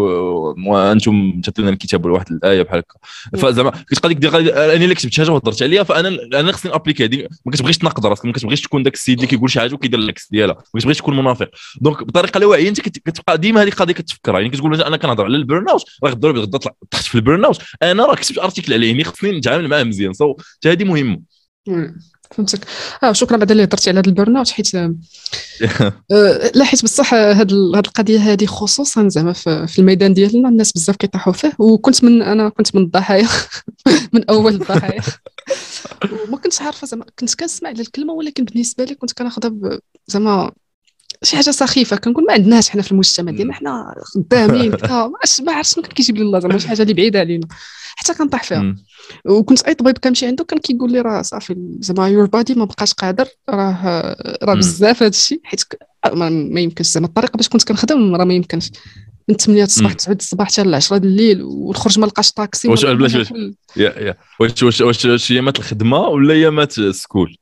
وأنتم تتلون الكتاب واحد الآية بحال هكا. فزعما كتبقى ديك أنا اللي كتبت شي حاجة وهضرت عليها فأنا أنا خصني appliquer هذه. ما كتبغيش تناقض راسك ما كتبغيش تكون داك السيد اللي كيقول شي حاجة وكيدير العكس ديالها. ما كتبغيش تكون منافق. donc بطريقة لا واعية أنت كتبقى ديما هذيك القضية كتفكرها يعني كتقول أنا كنهضر على ال burn out راه غدا غدا طلع في ال burn out أنا راه كتبت article عليه يعني خصني نتعامل معاه مزيان. so هذه مهمة. فهمتك. آه شكرا بعد اللي هضرتي على هذا ال burn out حيت <laughs> آه لا حيت بصح هاد هاد القضية هذه خصوصا زعما في الميدان ديالنا الناس بزاف كيطيحوا فيه وكنت من أنا كنت من الضحايا <laughs> من أول الضحايا. <laughs> وما كنتش عارفة زعما كنت كنسمع على الكلمة ولكن بالنسبة لي كنت كناخذها زعما شي حاجة سخيفة كنقول ما عندناش حنا في المجتمع ديالنا حنا خدامين <laughs> ما عرفتش شنو كيجيب لي الله زعما شي حاجة اللي بعيدة علينا. حتى كنطيح فيها. وكنت أي طبيب كنمشي عنده كان كيقول لي راه صافي زعما يور بادي ما بقاش قادر راه راه بزاف هذا الشيء حيت ما, ما يمكنش زعما الطريقة باش كنت كنخدم راه ما يمكنش. من 8 الصباح 9 الصباح حتى ل 10 الليل ونخرج ما لقاش طاكسي واش بلاش واش يا يا. واش واش واش يامات الخدمة ولا يامات ال school؟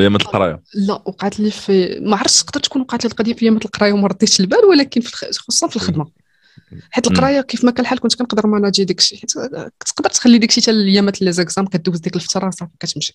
ايامات القرايه لا وقعت لي في ما عرفتش تقدر تكون وقعت لي القضية في ايامات القرايه وما رديتش البال ولكن في خصوصا في الخدمة. حيت القرايه كيف ما كان الحال كنت كنقدر manager داك الشيء حيت تقدر تخلي داك الشيء حتى الايامات les exams كدوز ديك الفترة صافي كتمشي.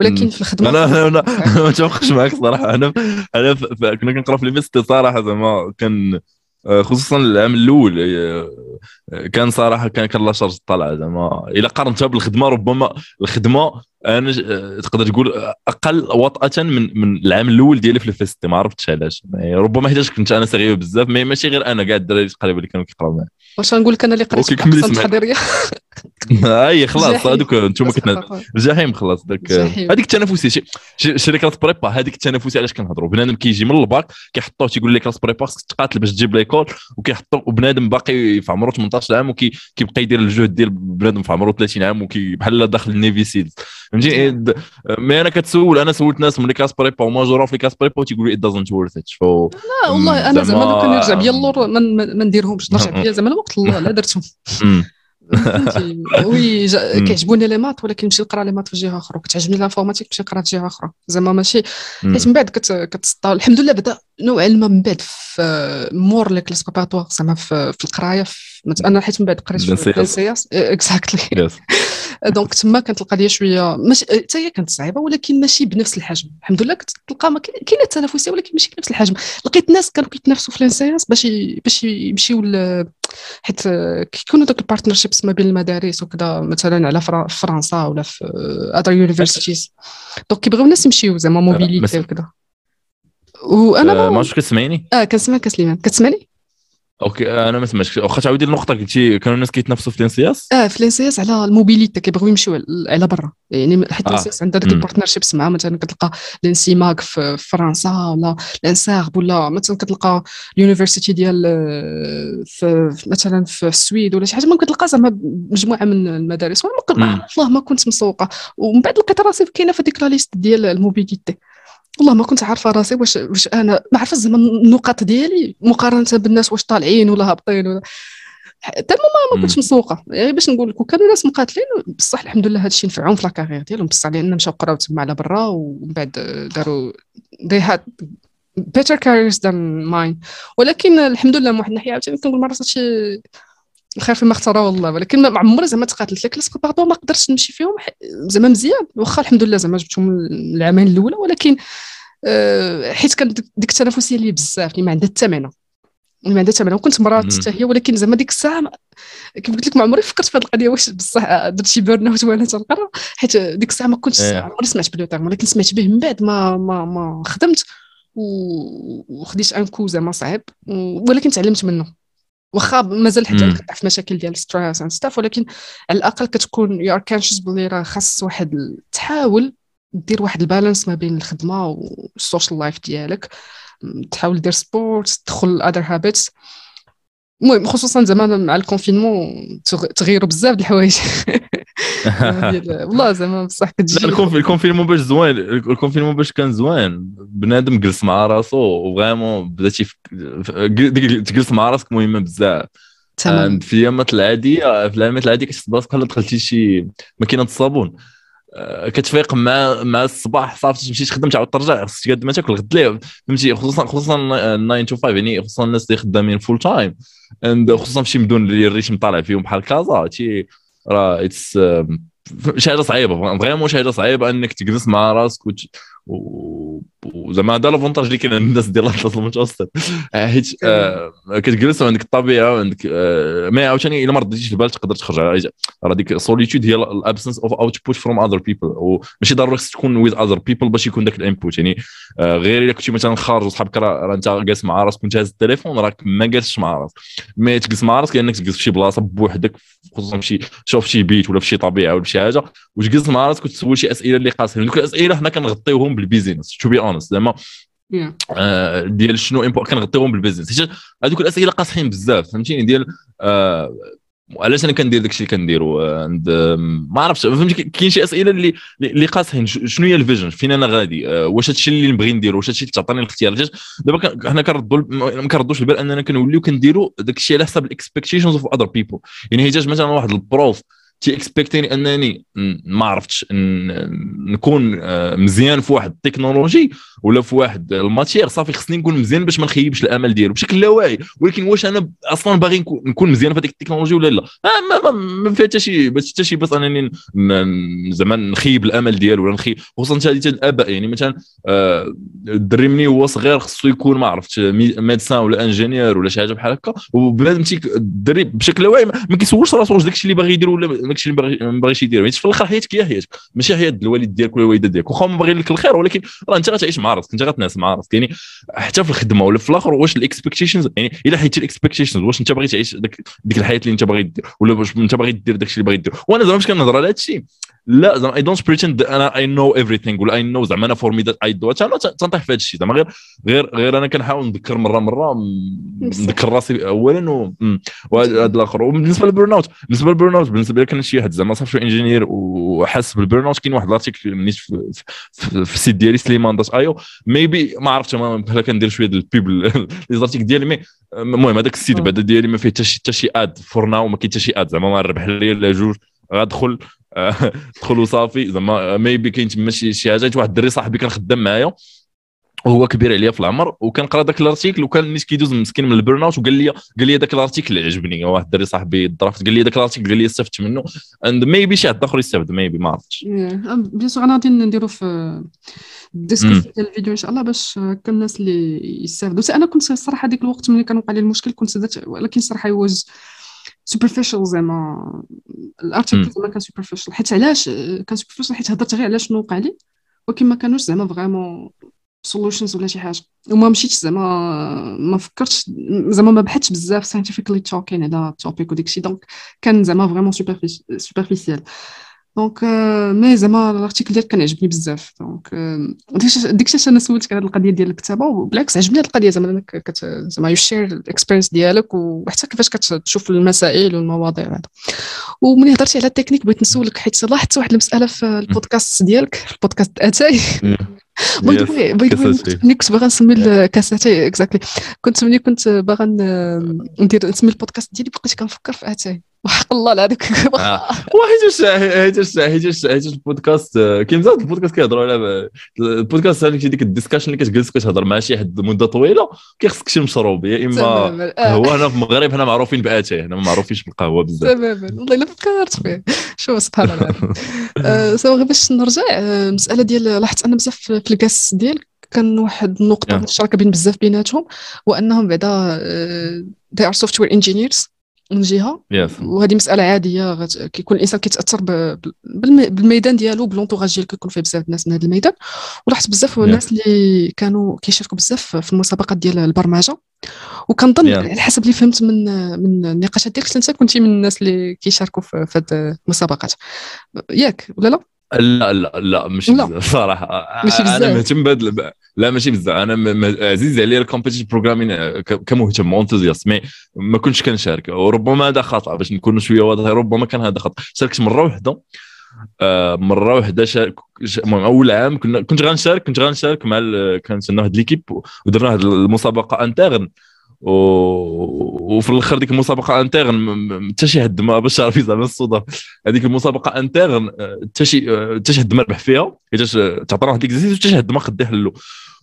ولكن في الخدمة أنا أنا أنا ما متوقعش معاك صراحة. أنا أنا كنا كنقرأ في ليميستي صراحة زعما كان خصوصا العام الأول آه، كان صراحة كان كان la charge طالعه زعما. إلا قارنتها بالخدمه ربما الخدمة أنا آه، تقدر تقول أقل وطأة من من العام الأول ديالي في ال FST ما عرفتش علاش. يعني ربما حيت كنت أنا صغير بزاف mais ماشي غير أنا كاع الدراري تقريبا اللي كانوا كيقراو معايا. واش غنقول لك أنا اللي قريت في التحضيريه <laughs> <laughs> اي خلاص هذوك أنتم كنا الجحيم خلاص داك هذيك التنافسية classe prépa هذيك التنافسية علاش كنهضروا بنادم كيجي من الباك كيحطوه تيقول لك classe prépa خصك تقاتل باش تجيب l'école وكيحطوا وبنادم باقي في عمره 18 عام وكيبقى يدير الجهد ديال بنادم في عمره 30 عام وكي بحال داخل ال Navy SEALs. فهمتي؟ mais أنا كتسول أنا سولت ناس من classe prépa و major ا في classe prépa وتيقول لي it doesn't worth it لا والله أنا زعما لو كان يرجع بيا اللور ما نديرهمش. نرجع <laughs> بيا زعما الوقت الله لا درتهم. <laughs> oui <laughs> كيعجبوني les maths ولكن نمشي نقرا les maths في جهة أخرى. كتعجبني l'informatique نمشي نقرا في جهة أخرى. زعما ماشي. حيت من بعد كتسطاو. الحمد لله بدا نوعا ما من بعد في مور les classes préparatoires زعما في, في القراية أنا حيت من بعد قريت في ال ENSIAS exactly donc تما كانت القضية شوية ماشي حتى هي كانت صعيبة ولكن ماشي بنفس الحجم. الحمد لله كتلقى كاينة التنافسية ولكن ماشي بنفس الحجم. لقيت ناس كانوا كيتنافسوا في ال ENSIAS باش باش يمشيو حيت كيكونوا دوك ال partnerships ما بين المدارس وكذا مثلا على فرنسا ولا في other universities donc كيبغيو الناس يمشيو زعما mobilité وكذا وأنا ما عرفتش كتسمعيني آه كنسمعك سليمان كتسمعني okay أنا ما سمعتش. واخا تعاودي النقطة قلتي كانوا الناس كيتنافسوا في ال ENSIAS آه في ال ENSIAS على ال mobilité كيبغيو يمشيو على برا. يعني حيت آه. ال ENSIAS عندها ديك ال partnerships مع مثلا كتلقى ال ENSIMAG في فرنسا ولا الانساغ ولا مثلا كتلقى ال university ديال آه، في مثلا في السويد ولا شي حاجة. ممكن تلقى زعما مجموعة من المدارس. وأنا والله ما كنت مسوقه ومن بعد لقيت راسي كاينة في ديك la liste ديال ال mobilité. والله ما كنت عارفة راسي واش واش أنا ما عارفه زعما النقاط ديالي مقارنة بالناس واش طالعين ولا هابطين ولا حتى ما ما كنتش مسوقة. يعني باش نقول لك وكانوا ناس مقاتلين بصح الحمد لله هذا الشيء نفعهم في la carrière ديالهم. بصح لأن مشاو قراو تما على برا ومن بعد داروا they had better careers than mine. ولكن الحمد لله من واحد الناحية عاوتاني كنقول مرات هادشي الخير فيما اختار والله ولكن ما عمري زعما تقاتلت لك لاسكو pardon ما قدرتش نمشي فيهم زعما مزيان واخا الحمد لله زعما جبتهم العامين الأولى ولكن آه، حيت كانت ديك التنافسية اللي بزاف اللي ما عندها معنى اللي ما عندها معنى وكنت مراه حتى هي ولكن زعما ديك الساعة كيف قلت لك ما عمري فكرت في هذه القضية واش بصح درت شي burn out وأنا تنقرا حيت ديك الساعة ما كنتش إيه. عمري سمعت ب le terme ولكن سمعت به من بعد ما ما ما خدمت وخديت un coup زعما صعيب ولكن تعلمت منه واخا مازال حتى كتقع في مشاكل ديال stress and stuff ولكن على الأقل كتكون you are conscious بلي راه خاص واحد تحاول دير واحد ال balance ما بين الخدمة وال social life ديالك. تحاول دير sport تدخل other habits المهم خصوصا زعما مع ال confinement تغيروا بزاف د الحوايج. <laughs> والله زعما بصح كتجي ال confinement باش زوين ال confinement باش كان زوين. بنادم جلس مع راسو و vraiment بداتي تجلس مع راسك مهمة بزاف. تمام. في الايامات العادية في الأيامات العادية كتحس براسك بحال دخلتي شي ماكينة الصابون. آه، كتفيق مع مع الصباح صافي تمشي تخدم تعاود ترجع خصك تقاد ما تاكل غد ليه فهمتي؟ خصوصا خصوصا 9 to 5 يعني خصوصا الناس اللي خدامين full time خصوصا في شي مدن اللي ال rythme طالع فيهم بحال كازا. تي راه it's شي حاجة صعيبة. vraiment شي حاجة صعيبة إنك تجلس مع راسك وت... وزعما هذا l'avantage اللي كاين عند الناس ديال الاطلس المتوسط حيت آه كتجلس وعندك الطبيعة وعندك آه ما عاوتاني إلا ما رديتيش البال تقدر تخرج راه ديك solitude هي ال absence of output from other people وماشي ضروري تكون with other people باش يكون ذاك ال input يعني آه غير إلا كنتي مثلا خارج وصحابك راه أنت جالس مع راسك كنت هاز التليفون راك ما جالسش مع راسك. مي تجلس مع راسك لانك تجلس في شي بلاصة بوحدك خصوصا في شي شوف شي بيت ولا في شي طبيعة ولا في شي حاجة. وتجلس مع راسك وتسول شي أسئلة اللي قاصحين دوك الأسئلة حنا كنغطيوهم بال busyness to be honest زعما آه ديال شنو كنغطيوهم بال busyness حيت هذوك الأسئلة قاصحين بزاف فهمتيني؟ ديال آه علاش أنا كندير داكشي اللي كنديرو؟ عند ما عرفتش فهمتي؟ كاين شي أسئلة اللي اللي قاصحين شنو هي ال vision فين أنا غادي؟ آه، واش هادشي اللي نبغي نديرو؟ واش هادشي اللي تعطيني الاختيار؟ دابا حنا كنردوا ما كنردوش البال أننا كنوليو كنديرو داكشي على حسب ال expectations of other people يعني حيتاش مثلا واحد ال prof تي expect يني انني ما عرفتش نكون آه، مزيان في واحد التكنولوجي ولا في واحد ال matière صافي خصني نكون مزيان باش ما نخيبش الامل ديالو بشكل لا واعي ولكن واش أنا أصلا باغي نكون مزيان في هذيك التكنولوجي ولا لا؟ ما, ما, ما فيها حتى شي حتى شي بس أنني زعما نخيب الأمل ديالو ولا نخيب. خصوصا هذه الآباء. يعني مثلا آه، الدري مني هو صغير خصو يكون ما عرفتش médecin ولا ingénieur ولا شي حاجة بحال هكا. وبنادم الدري بشكل لا واعي ما كيسولش راسو واش داكشي اللي باغي يدير ولا داكشي اللي ما باغيش يدير. في الآخر حياتك هي حياتك. ماشي حياة الوالد ديالك ولا الوالدة ديالك. واخا ما باغي لك الخير ولكن راه أنت غتعيش مع راسك. أنت غتنعس مع راسك. يعني حتى في الخدمة ولا في الآخر واش ال expectations يعني إلا حيتي ال expectations واش أنت باغي تعيش ديك الحياة اللي أنت باغي دير ولا واش أنت باغي دير داكشي اللي باغي دير وأنا زعما فاش كنهضر على هذا الشيء لا زعما اي دونت بريتند أنا اي نو ايفريثينغ ولا اي نو زعما أنا فور مي ذات اي دو أنا تنطيح في هذا الشيء. زعما غير غير غير أنا كنحاول نذكر مره مرة نذكر راسي اولا وهذا الآخر. وبالنسبة للبرن اوت بالنسبة للبرن اوت بالنسبة كان شي واحد زعما صافي انجينير وحاس بالبرن اوت كاين واحد الارتيكل نيت في, في, في السيت ديالي سليمان داش ايو ميبي ما عرفتش بحال كندير شوية ديال البيبل لي زارتيك ديالي مي المهم هذاك السيت بعدا ديالي ما فيه حتى شي اد فور ناو ما كاين حتى شي اد زعما ما ربح لي لا جوج غادخل. <laughs> دخلوا صافي زعما maybe كاين تما شي حاجة واحد الدري صاحبي كان خدام معايا. وهو كبير عليا في العمر وكان قرا ذاك ال article وكان نيت كيدوز مسكين من ال burn out وقال لي قال لي ذاك ال article عجبني. واحد الدري صاحبي ضرفت قال لي ذاك ال article قال لي استفدت منه. and maybe شي حد آخر يستافد maybe ما عرفتش. bien sûr أنا غادي نديرو في ال description ديال الفيديو إن شاء الله باش كان الناس اللي يستافدوا أنا كنت الصراحه هذيك الوقت ملي كان وقع لي المشكل كنت ولكن الصراحه was superficial زعما. ال article زعما كان superficial حيت علاش؟ كان superficial حيت هضرت غير على شنو وقع لي ولكن ما كانوش زعما vraiment solutions ولا شي حاجة. وما مشيتش زعما ما فكرتش زعما ما بحثتش بزاف scientifically talking على ال topic وداكشي. donc كان زعما vraiment superficial donc mais زعما ال article ديالك كان عجبني بزاف. donc ديك الشيء أنا سولتك على القضية ديال الكتابة وبالعكس عجبني القضية زعما أنك زعما you share ال experience ديالك وحتى كيفاش كتشوف المسائل والمواضيع هذا وملي هضرتي على التكنيك بغيت نسولك حيت لاحظت واحد المسألة في البودكاست ديالك البودكاست أتاي. <laughs> ملي كنت باغا نسمي الكاس أتاي exactly كنت ملي كنت باغا ندير نسمي البودكاست ديالي بقيت كنفكر في أتاي. وحق الله لهذوك وحيت حيت حيت حيت البودكاست كاين بزاف البودكاست كيهضروا على البودكاست هذيك ديك ال discussion اللي كتجلس كتهضر مع شي حد مدة طويلة كيخصك شي مشروب يا إما هو هنا في المغرب هنا معروفين باتاي هنا ما معروفينش بالقهوه بزاف. تماما. والله إلا فكرت فيه. شوف سبحان الله. سوا غير باش نرجع المساله ديال لاحظت أنا بزاف في الكاس ديالك كان واحد النقطة مشتركة بين بزاف بيناتهم وأنهم بعدا they are software engineers. من جهة yes. وهذه مسألة عادية. كيكون الإنسان كيتأثر. بالميدان ديالو ب l'entourage كيكون فيه بزاف الناس من هذا الميدان ولاحظت بزاف yeah. الناس اللي كانوا كيشاركوا بزاف في المسابقات ديال البرمجة وكنظن yeah. على حسب اللي فهمت من من النقاشات ديالك انت كنتي من الناس اللي كيشاركوا في هذه المسابقات ياك ولا لا لا لا لا ماشي بزاف صراحة. ماشي بزاف أنا مهتم بهذا لا ماشي بزاف أنا عزيز عليا ال competition programming كمهتم enthousiaste mais ما كنتش كنشارك وربما هذا خطأ باش نكون شوية واضح ربما كان هذا خطأ. شاركت مرة واحدة آه، مرة واحدة شارك المهم أول عام كنا كنت غنشارك كنت غنشارك مع كانت عندنا واحد l'équipe ودرنا واحد المسابقة interne. وفي الآخر ديك المسابقة interne حتى شي حد ما باش تعرفي زعما الصدف هذيك المسابقة interne حتى شي حتى شي ما ربح فيها حيت تعطينا واحد l'exercice حتى شي حد ما خد يحلو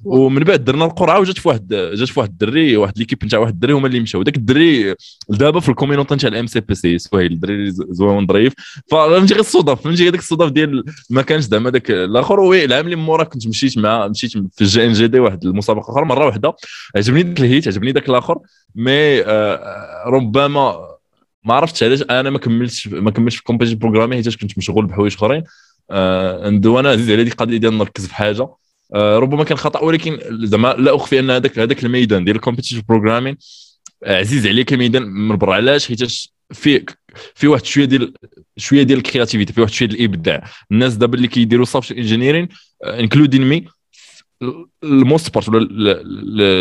ومن بعد درنا القرعة وجات في واحد جات في واحد الدري واحد l'équipe نتاع واحد الدري هما اللي مشاو. داك الدري دابا في ال communauté نتاع ال MCPC سهيل الدري زوين ظريف. فهمتي غير الصدف فهمتي هذاك الصدف ديال ما كانش زعما داك الآخر. oui العام اللي مورا كنت مشيت مع مشيت في ال JNJD واحد المسابقة أخرى مرة واحدة. عجبني داك ال heat عجبني داك الآخر. mais آه ربما ما عرفتش علاش أنا ما كملتش ما كملتش في ال competition programming حيت كنت مشغول بحوايج أخرين. آه وأنا عزيز على ديك القضية ديال نركز في حاجة. آه ربما كان خطأ ولكن زعما لا أخفي أن هذاك هذاك الميدان ديال ال competition programming عزيز عليا كميدان من برا علاش؟ حيت في في واحد شوية ديال شوية ديال ال creativity في واحد شوية ديال الإبداع. الناس دابا اللي كيديروا software engineering including me ال most part ولا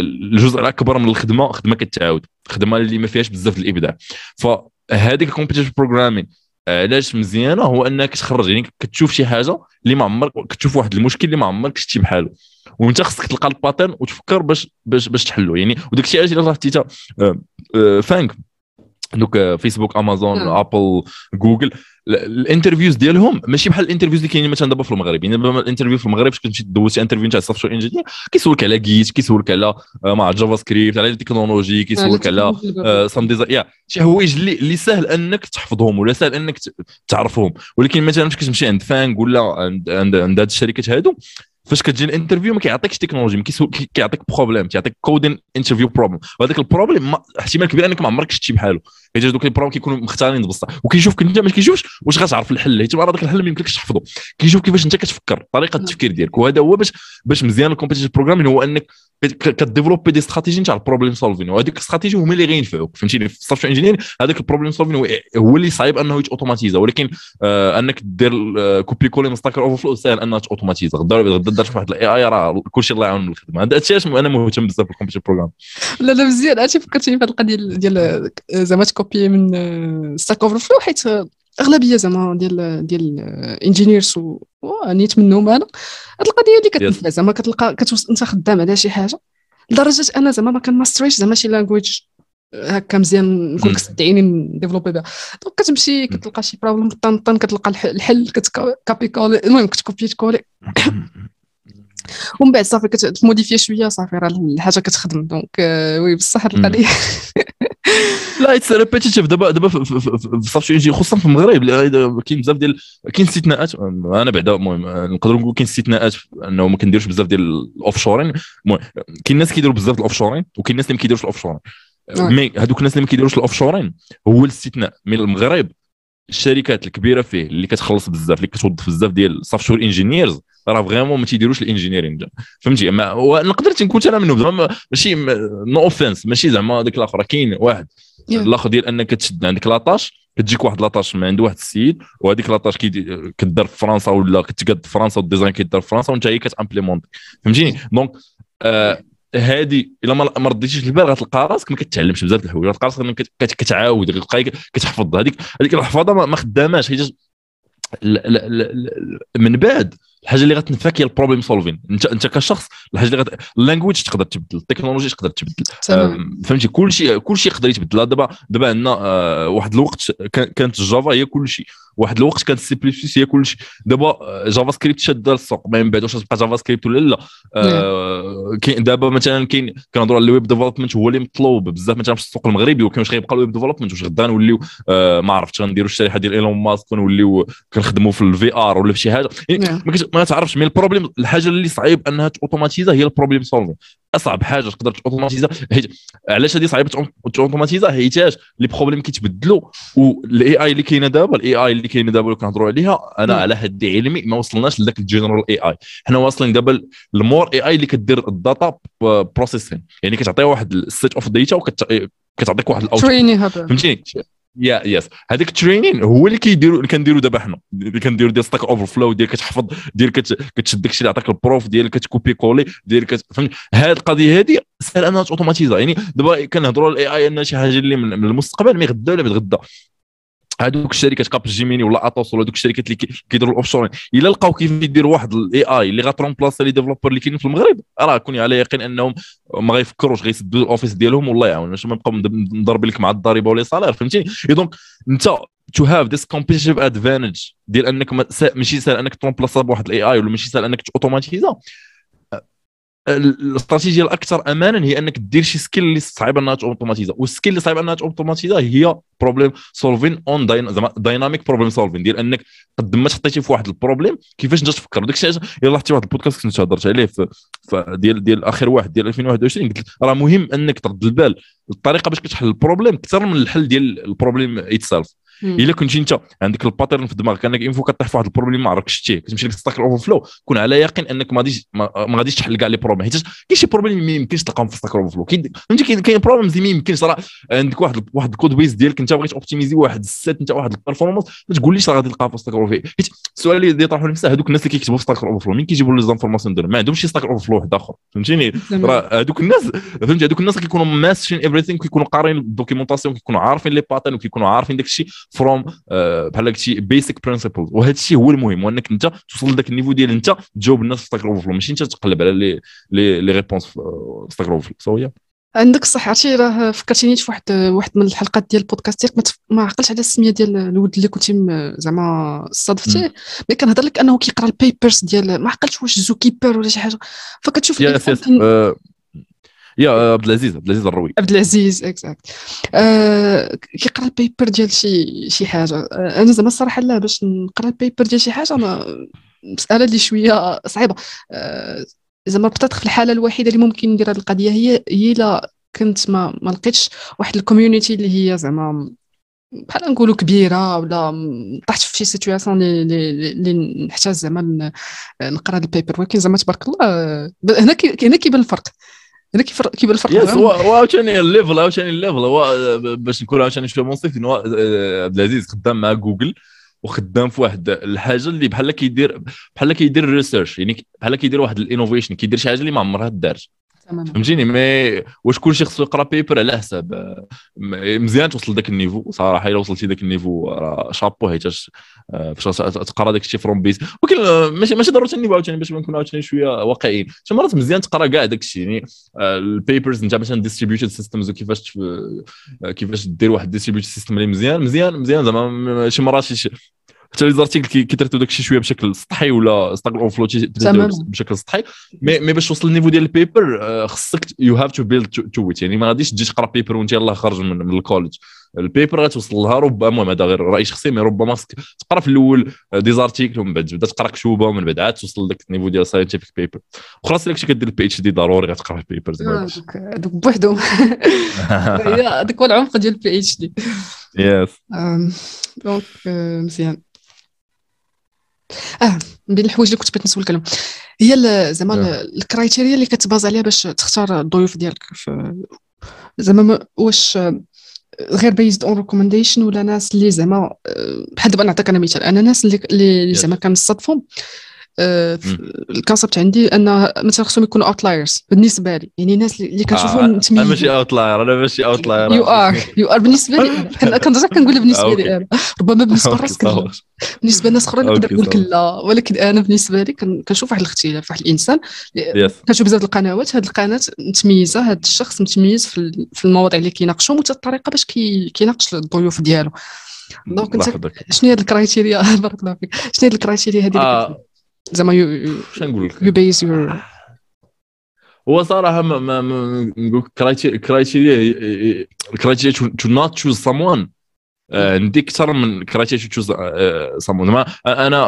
الجزء الأكبر من الخدمة خدمة كتعاود خدمة اللي ما فيهاش بزاف الإبداع. فهذيك ال competition programming علاش مزيانة؟ هو أنك تخرج يعني كتشوف شي حاجة اللي ما عمرك كتشوف واحد المشكل اللي ما عمرك شتي بحاله. وأنت خصك تلقى ال pattern وتفكر باش باش باش تحلو يعني. وداك الشيء علاش إلا رحتي FAANG دوك Facebook Amazon Apple Google. ال interviews ديالهم ماشي بحال ال interviews اللي كاينين مثلا دابا في المغرب. يعني دابا ال interview في المغرب فاش كنمشي دوز شي interview نتاع ال software engineer كيسولك على Git كيسولك على مع JavaScript على التكنولوجي كيسولك على some design يا شي حوايج اللي اللي سهل أنك تحفظهم ولا سهل أنك تعرفهم. ولكن مثلا فاش كتمشي عند FAANG ولا عند عند, عند هاد الشركات هادو فاش كتجي ال interview ما كيعطيكش تكنولوجي كيعطيك problem كيعطيك coding interview problem وهذاك ال problem احتمال كبير انك ما عمرك شتي بحاله حيت دوك ال problem كيكونوا مختارين بصح وكيشوفك أنت ما كيشوفش واش غتعرف الحل. حيت هذاك الحل ما يمكنلكش تحفظه كيشوف كيفاش أنت كتفكر. طريقة التفكير ديالك. وهذا هو باش باش مزيان ال competition programming هو أنك ك développer des stratégies نتاع ال problem solving وهذيك ال stratégies هما اللي غينفعوك. فهمتيني؟ في ال soft engineer هذاك ال problem solving هو اللي صعيب أنه يت automatisa ولكن آه أنك دير copier-coller من Stack Overflow سهل أنها ت automatisa غدا غدا درت واحد ال AI راه كلشي الله يعاون الخدمة. هذا الشيء أنا مهتم بزاف بال computer program لا لا مزيان. عرفتي فكرتيني في هذه القضية ديال زعما ت copier من Stack Overflow حيت أغلبية زعما ديال ديال engineers ونيت منهم أنا. هاد القضية اللي كتنفع زعما كتلقى كتوصل أنت خدام على شي حاجة. لدرجة أنا زعما ما كن maîtriser ش زعما شي language هكا مزيان نكون كتدعيني ن développer بها. donc كتمشي كتلقى شي problem طن كتلقى الحل كت copier-coller المهم كت copier-coller <coughs> ومن بعد صافي كت modifier شوية صافي راه الحاجة كتخدم. donc oui بصح هاد القضية. <laughs> لا it's repetitive دابا دابا في ال soft engine خصوصا في المغرب. كاين بزاف ديال كاين استثناءات أنا بعدا المهم نقدروا نقول كاين استثناءات انه ما كنديروش بزاف ديال ال offshoring المهم كاين ناس كيديروا بزاف ال offshoring وكاين ناس اللي ما كيديروش ال offshoring mais هذوك الناس اللي ما كيديروش ال offshoring هو الاستثناء من المغرب الشركات الكبيرة فيه اللي كتخلص بزاف اللي كتوظف بزاف ديال ال software engineers راه vraiment ما تيديروش ال engineering فهمتي؟ نقدر نكون أنا منهم. زعما ماشي no offense ماشي زعما ديك الآخر كاين واحد. الآخر ديال أنك تشد عندك la tâche كتجيك واحد la tâche من عند واحد السيد وهذيك لاطاش كدار في فرنسا ولا كتقاد في فرنسا وال design كيدار في فرنسا وأنت هي كت implémente فهمتيني؟ donc آه هذه إلا ما رديتيش البال غتلقى راسك ما كتعلمش بزاف الحوايج غتلقى راسك كتعاود غتلقى كتحفظ. هذيك هذيك الحفاظة ما خداماش حيت من بعد الحاجة اللي غتنفعك هي ال problem solving انت انت كشخص الحاجة اللي غت... ال language تقدر تبدل التكنولوجيا تقدر تبدل. فهمتي كل شيء كل شيء يقدر يتبدل. دابا دابا عندنا آه واحد الوقت كانت ال Java هي كل شيء واحد الوقت كانت سي بلس بلس هي كل شيء دابا JavaScript شاده السوق. من بعد واش تبقى JavaScript ولا لا. آه كاين دابا مثلا كاين كنهضروا على ال web development هو اللي مطلوب. بزاف مثلا في السوق المغربي وكاين واش غيبقى ال web development واش غدا نوليو آه ما عرفتش غنديروا الشريحه ديال ايلون ماسك ونوليو كنخدموا في ال VR ولا في شي حاجة. يعني ما تعرفش mais ال problem الحاجة اللي صعيب أنها تت automatisa هي ال problem solving أصعب حاجة تقدر تت automatisa علاش هذه صعيبة تت automatisa حيتاش les problèmes كيتبدلوا وال AI اللي كاينة دابا ال AI اللي كاينة دابا اللي كنهضروا عليها. أنا على حد علمي ما وصلناش لذاك ال general AI حنا واصلين دابا ال more AI اللي كدير ال data processing يعني كتعطيها واحد ال set of data وكتعطيك واحد ال out فهمتيني؟ يا yes هذاك ال training هو اللي كيديروا اللي كنديروا دابا حنا. اللي كنديروا ديال Stack Overflow ديال كتحفظ ديال كتشد داكشي اللي عطاك ال prof ديال كت copier-coller ديال كت... فهمت هذه القضية هذه سهل أنها automatisa يعني دابا كنهضروا على ال AI أنها شي حاجة اللي من المستقبل mais غدا ولا بتغدا هذوك الشركات Capgemini ولا Atos ولا دوك الشركات اللي كيديروا ال offshoring إلا لقاو كيف يديروا واحد ال AI اللي غات remplacer les développeurs اللي كاينين في المغرب. راه كوني على يقين أنهم ما غيفكروش غيسدوا ال office ديالهم والله يعاون. باش ما نبقاو نضرب لك مع الضريبة ولا salaire فهمتيني؟ donc أنت to have this competitive advantage ديال أنك ماشي سهل أنك ت remplaça بواحد ال AI ولا ماشي سهل أنك automatisa الاستراتيجية الأكثر امانا هي أنك دير شي skill اللي صعيبه إنها automatisa وال skill اللي صعيبه إنها automatisa هي problem solving and dynamic problem solving ديال أنك قد ما تحطيتي في واحد ال problem كيفاش انت تفكر؟ وداك الشيء الا لاحظتي واحد البودكاست كنت هضرت عليه في, ديال ديال آخر واحد ديال 2021 قلت راه مهم أنك ترد البال. الطريقة باش كتحل ال problem أكثر من الحل ديال ال problem itself إلا كنتي أنت عندك ال pattern في دماغك إنك une fois كطيح في واحد ال problem ما عرفتش شتيه كتمشي لك Stack Overflow كون على يقين أنك ما غاديش ما غاديش تحل كاع les problèmes حيت كاين شي problem ما يمكنش تلقاهم في Stack Overflow فهمتي؟ كاين problems اللي ما يمكنش. راه عندك واحد واحد ال code base ديالك أنت بغيت optimiser واحد ال set أنت واحد ال performance ما تقوليش راه غادي تلقاها في Stack Over حيت السؤال اللي يطرحوا نفسه هذوك الناس اللي كيكتبوا في Stack Overflow مين كيجيبوا les informations ديالهم؟ ما عندهمش شي Stack Overflow واحد آخر. فهمتيني؟ راه هذوك الناس فهمتي؟ هذوك الناس كيكونوا matching everything كيكونوا قارين ال documentation كيكونوا عارفين les patterns وكيكونوا عارفين داك الشيء from بحال هكا basic principle وهذا الشيء هو المهم وأنك أنت توصل لذاك ال niveau ديال أنت تجاوب الناس في Stack Over ماشي أنت تقلب على les les les réponses في Stack Over so عندك الصح عرفتي راه فكرتيني في واحد واحد من الحلقات ديال البودكاست ديالك. ما عقلتش على السمية ديال الولد اللي كنتي زعما صادفتيه mais كنهضر لك أنه كيقرأ ال papers ديال ما عقلتش واش ZooKeeper ولا شي حاجة. فكتشوف yes yes يا عبد العزيز عبد العزيز الروي. عبد العزيز exact آه كيقرا ال paper ديال شي شي حاجة. آه أنا زعما الصراحة لا باش نقرا ال paper ديال شي حاجة أنا مسألة اللي شوية صعيبة. آه زعما بطاطا في الحالة الوحيدة اللي ممكن ندير هذه القضية هي هي لا كنت ما ما لقيتش واحد ال community اللي هي زعما بحال نقولوا كبيرة ولا طحت في شي situation اللي نحتاج زعما نقرا ال paper ولكن زعما تبارك الله هنا هنا كيبان الفرق. هنا كيبان الفرق yes عاوتاني ال level عاوتاني ال level. هو باش نكون عاوتاني شوية منصف عبد العزيز خدام مع جوجل وخدام في واحد الحاجة اللي بحال كيدير بحال كيدير research يعني بحال كيدير واحد ال innovation كيدير شي حاجة اللي ما عمرها دارت فهمتيني؟ mais واش كلشي خصو يقرا paper على حساب مزيان توصل لذاك ال niveau. صراحة إلا وصلتي ذاك ال niveau راه شابو حيت آه، فاش تقرا داك الشيء from base ولكن آه، ماشي ضروري ال niveau عاوتاني باش نكون عاوتاني شوية واقعيين. شي مرات مزيان تقرا كاع داك الشيء يعني آه، ال papers انت مثلا distributed systems وكيفاش كيفاش دير واحد distributed system اللي مزيان مزيان مزيان زعما. شي مرات حتى les articles كيتريتو داكشي شوية بشكل سطحي ولا Stack Overflow بشكل سطحي. مي مي باش توصل لل niveau ديال ال paper آه، خصك you have to build to it يعني ما غاديش تجي تقرا paper وانت يلاه خارج من, من ال collège ال paper غتوصل لها ربما هذا غير رأي شخصي mais ربما خصك تقرا في الأول des articles ومن بعد تبدا تقرا كشوبه ومن بعد عاد توصل لذاك ال niveau ديال scientific paper وخلاص الا كنتي كدير ال PhD ضروري غتقرا ال papers هذوك بوحدهم. <laughs> هذاك هو العمق ديال ال PhD yes donc مزيان. آه من بين الحوايج اللي كنت بغيت نسولك عليهم. هي زعما ال criteria اللي كت base عليها باش تختار الضيوف ديالك زعما واش غير based on recommendation ولا ناس اللي زعما بحال دابا نعطيك أنا مثال أنا ناس اللي اللي زعما كنصادفهم آه، ال concept عندي ان مثلا خصهم يكونوا outliers بالنسبة لي. يعني الناس اللي كنشوفهم آه أنا ماشي outlier أنا ماشي outlier you are you are بالنسبة لي <laughs> كنرجع كنقول بالنسبة لي أنا. ربما بالنسبة لراسك بالنسبة لناس اخرين نقدر نقول لا. ولكن أنا بالنسبة لي كنشوف واحد الاختلاف واحد الإنسان. كنشوف بزاف القنوات هذه القناة متميزة هذا الشخص متميز في المواضيع اللي كيناقشهم وحتى الطريقة باش كيناقش الضيوف ديالو. donc أنت شنو هي ال criteria؟ <laughs> بارك الله فيك. شنو هي ال criteria هذه زعما يو نقول لك؟ you base your هو صراحة ما ما, نقول criteria criteria to not choose someone عندي أكثر من criteria to choose someone زعما أنا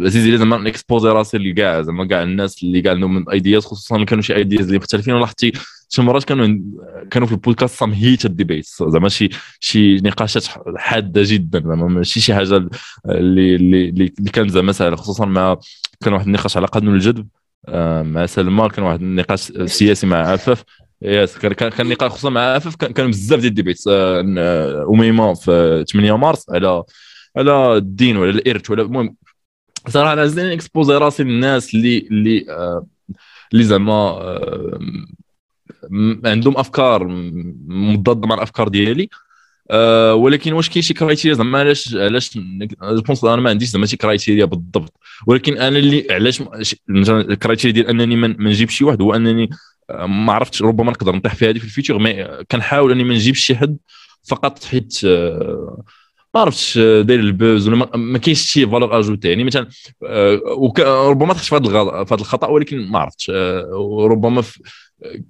عزيزي زعما n'exposer راسي لكاع زعما كاع الناس اللي كاع عندهم ideas خصوصا كانوا شي ideas اللي مختلفين ولاحظتي شي مرات كانوا كانوا في البودكاست some heated debates زعما شي شي نقاشات حادة جدا زعما ماشي شي حاجة اللي اللي اللي كانت زعما سهلة خصوصا مع كان واحد النقاش على قانون الجذب آه، مع سلمى كان واحد النقاش سياسي مع عفاف yes كان كان نقاش خصوصا مع عفاف كان بزاف ديال ال debates آه، أميمة في 8 مارس على على الدين ولا الإرث ولا المهم صراحة أنا زين exposer راسي للناس اللي اللي آه، اللي زعما عندهم أفكار مضادة مع الأفكار ديالي. أه ولكن واش كاين شي criteria زعما علاش علاش je أنا ما عنديش زعما شي criteria بالضبط. ولكن أنا اللي علاش ال criteria ديال أنني ما نجيبش شي واحد هو أنني آه، ما عرفتش ربما نقدر نطيح في هذه في ال future mais كنحاول أني ما نجيبش شي حد فقط حيت آه، ما عرفتش آه، داير ال buzz ولا ما كاينش شي valeur ajoutée يعني مثلا ربما تخش في هذا الخطأ ولكن ما عرفتش ربما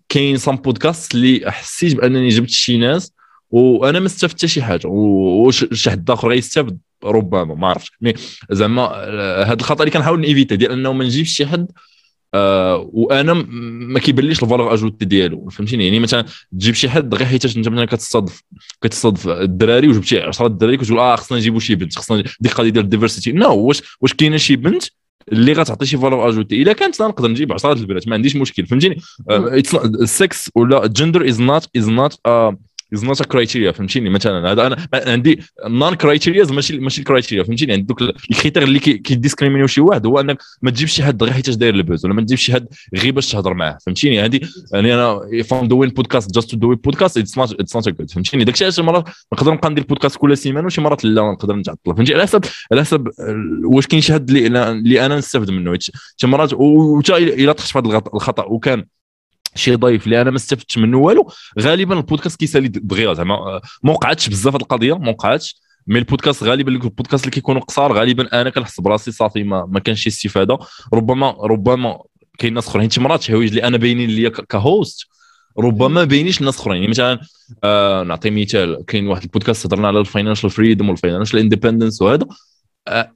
كاين some podcast اللي حسيت بأنني جبت شي ناس وأنا ما استفدت شي حاجة. وشي حد اخر غيستافد ربما ما عرفتش. mais زعما هذا الخطأ اللي كنحاول ن éviter ديال أنه ما نجيبش شي حد آه وأنا ما كيبانليش ال valeur ajoutée ديالو. فهمتيني؟ يعني مثلا تجيب شي حد غير حيت أنت مثلا كتصادف كتصادف الدراري وجبتي 10 الدراري كتقول آه خصنا نجيبوا شي بنت خصنا ديك القضية ديال ال diversité non واش واش كاينة شي بنت اللي غتعطي شي valeur ajoutée إلا كانت نقدر نجيب 10 البنات ما عنديش مشكل. فهمتيني؟ ال sex ولا gender is not is not is not criteria فهمتيني؟ مثلا هذا أنا عندي non criteria ماشي ماشي ال criteria فهمتيني؟ عندك ال critère اللي كي discriminer شي واحد هو أنك ما تجيبش شي حد غير حيت داير ال buzz ولا ما تجيبش شي حد غير باش تهضر معاه فهمتيني؟ هذه يعني أنا if I'm doing podcast just to doing podcast it's not it's not good فهمتيني؟ داك الشيء مرات نقدر نبقى ندير بودكاست كل سيمانة وشي مرات لا نقدر نتعطل فهمتي على حسب على حسب واش كاين شي حد اللي, أنا نستافد منه شي مرات وتا الا طحت في هذا الخطأ وكان شي ضيف اللي أنا ما استفدتش منه والو. غالبا البودكاست كيسالي دغيا زعما ما وقعتش بزاف هذه القضية ما وقعتش. mais البودكاست غالبا البودكاست اللي كيكونوا قصار غالبا أنا كنحس براسي صافي ما, ما كانش شي استفادة. ربما ربما كاين ناس أخرين شي مرات حوايج اللي أنا باينين ليا ك host ربما باينيش الناس أخرين. يعني مثلا آه نعطي مثال كاين واحد البودكاست هضرنا على ال financial freedom وال financial independence وهذا.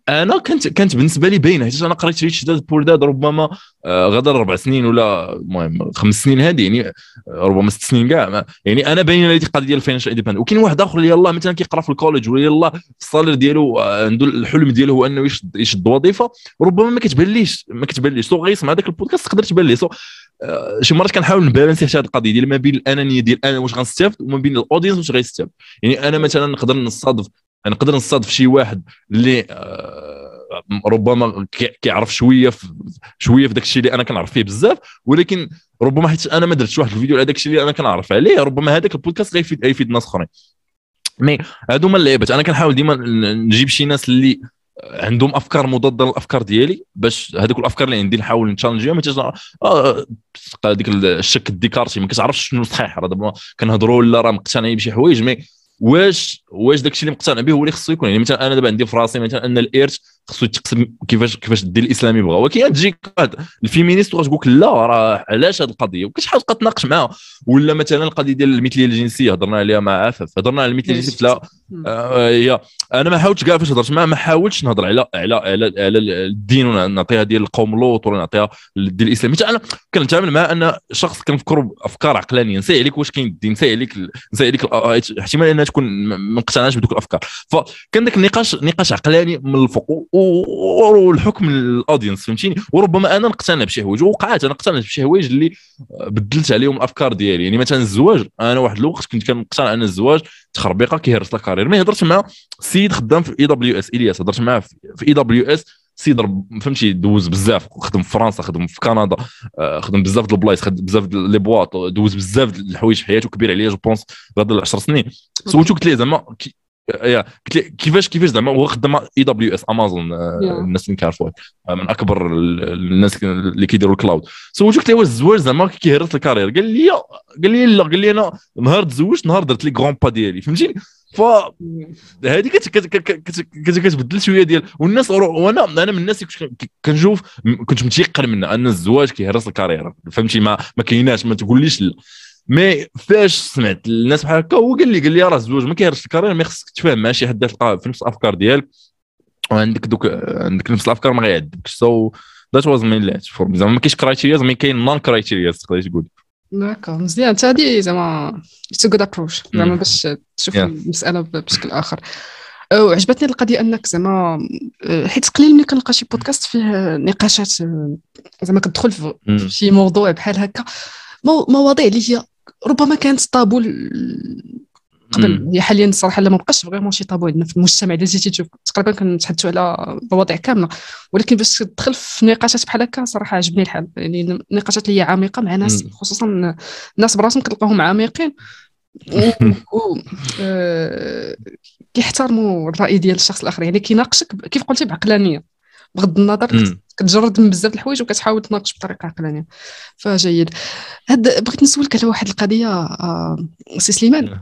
أنا كانت كانت بالنسبة لي باينة حيت أنا قريت Rich Dad Poor Dad ربما قدر أربع سنين ولا المهم خمس سنين هذه يعني ربما ست سنين كاع يعني أنا باينة لي القضية ديال ال financial independent وكاين واحد آخر اللي يلاه مثلا كيقرأ في ال collège ولا يلاه ال salaire ديالو عنده الحلم ديالو هو أنه يشد وظيفة ربما ما كتبانليش ما كتبانليش. so غيسمع هذاك البودكاست تقدر تبان ليه so شي مرات كنحاول ن balancer حتى هذه القضية ديال ما بين الأنانية ديال أنا واش غنستافد وما بين ال audience واش غيستافد. يعني أنا مثلا نقدر نصادف نقدر نصادف شي واحد اللي ربما كيعرف شوية في شوية في داك الشيء اللي أنا كنعرف فيه بزاف ولكن ربما حيت أنا ما درتش واحد الفيديو على داك الشيء اللي أنا كنعرف عليه ربما هذاك البودكاست غيفيد غيفيد ناس أخرين. mais هادو هما اللعيبات. أنا كنحاول ديما نجيب شي ناس اللي عندهم أفكار مضادة للأفكار ديالي باش هذوك الأفكار اللي عندي نحاول نتـ challenge يهم آه ديك الشك الديكارتي ما كتعرفش شنو صحيح راه دابا كنهضروا ولا راه مقتنعين بشي حوايج mais واش واش داك الشيء اللي مقتنع به هو اللي خصو يكون. يعني مثلا أنا دابا عندي في راسي مثلا أن الإرث خصو يتقسم كيفاش كيفاش الدين الإسلامي بغا. ولكن تجيك ال féministe وغتقول لك لا راه علاش هذه القضية؟ وكتحاول تبقى تناقش معاها ولا مثلا القضية ديال المثليه الجنسية هضرنا عليها مع عفاف هضرنا على المثليه الجنسية لا. آه، هي أنا ما حاولتش كاع فاش هضرت معاه ما حاولتش نهضر على على على, على الدين ونعطيها ديال القوم لوط ولا نعطيها الدين الإسلامي. أنا كنتعامل مع أن شخص كنفكر بأفكار عقلانية. نسي عليك واش كاين الدين نسي عليك نسي عليك احتمال أنها تكون ما مقتنعش بدوك الأفكار. فكان ذاك النقاش نقاش عقلاني من الفوق والحكم لل audience فهمتيني؟ وربما أنا نقتنع بشي حوايج وقعات أنا اقتنعت بشي حوايج اللي بدلت عليهم الأفكار ديالي. يعني مثلا الزواج أنا واحد الوقت كنت كنقتنع أن الزواج تخربيقة كيهرس ال carrière mais هضرت مع سيد خدام في AWS إلياس هضرت معاه في AWS سيد فهمتي؟ دوز بزاف خدم في فرنسا خدم في كندا آه، خدم بزاف د البلايص خدم بزاف les boîtes دوز بزاف الحوايج في حياته كبير عليا je pense غدا 10 سنين. سولتو قلت ليه زعما يا قلت لي كيفاش كيفاش زعما هو خدام AWS Amazon الناس اللي كيعرفوه آه، من أكبر الناس اللي كيديروا ال cloud. سولتو قلت له واش الزواج زعما كيهرس ال carrière؟ قال لي قال لي لا قال لي أنا نهار تزوجت نهار درت les grands pas ديالي فهمتيني؟ ف هذه كتبدل شوية ديال والناس وأنا أنا من الناس كنشوف كنت متيقن منها أن الزواج كيهرس ال carrière فهمتي؟ ما ما كايناش ما تقوليش لا. mais فاش سمعت الناس بحال هكا هو قال لي قال لي راه الزواج ما كيهرس ال carrière mais خصك تفهم مع شي حد تلقى في نفس الأفكار ديالك وعندك دوك عندك نفس الأفكار ما غيعذبكش سو ذات واز مين لات فور زعما ما كاينش criteria mais كاين non criteria تقدر تقول. d'accord مزيان انت هادي زعما it's good approach زعما باش تشوف المسألة بشكل آخر. وعجبتني القضية أنك زعما حيت قليل ملي كنلقى شي بودكاست فيه نقاشات زعما كتدخل في شي موضوع بحال هكا. مواضيع اللي هي ربما كانت طابو قبل هي يعني حاليا الصراحه لا مابقاش vraiment شي طابو عندنا في المجتمع إلا جيتي تشوف تقريبا كنتحدثوا على مواضيع كاملة. ولكن باش تدخل في نقاشات بحال هكا صراحة عجبني الحال. يعني نقاشات اللي هي عميقة مع ناس خصوصا الناس براسهم كتلقاهم عميقين. و <laughs> آه، كيحترموا الرأي ديال الشخص الآخر. يعني كيناقشك كيف قلتي بعقلانية. بغض النظر كتجرد من بزاف الحوايج وكتحاول تناقش بطريقة عقلانية. فجيد. هاد بغيت نسولك على واحد القضية آه، سي سليمان.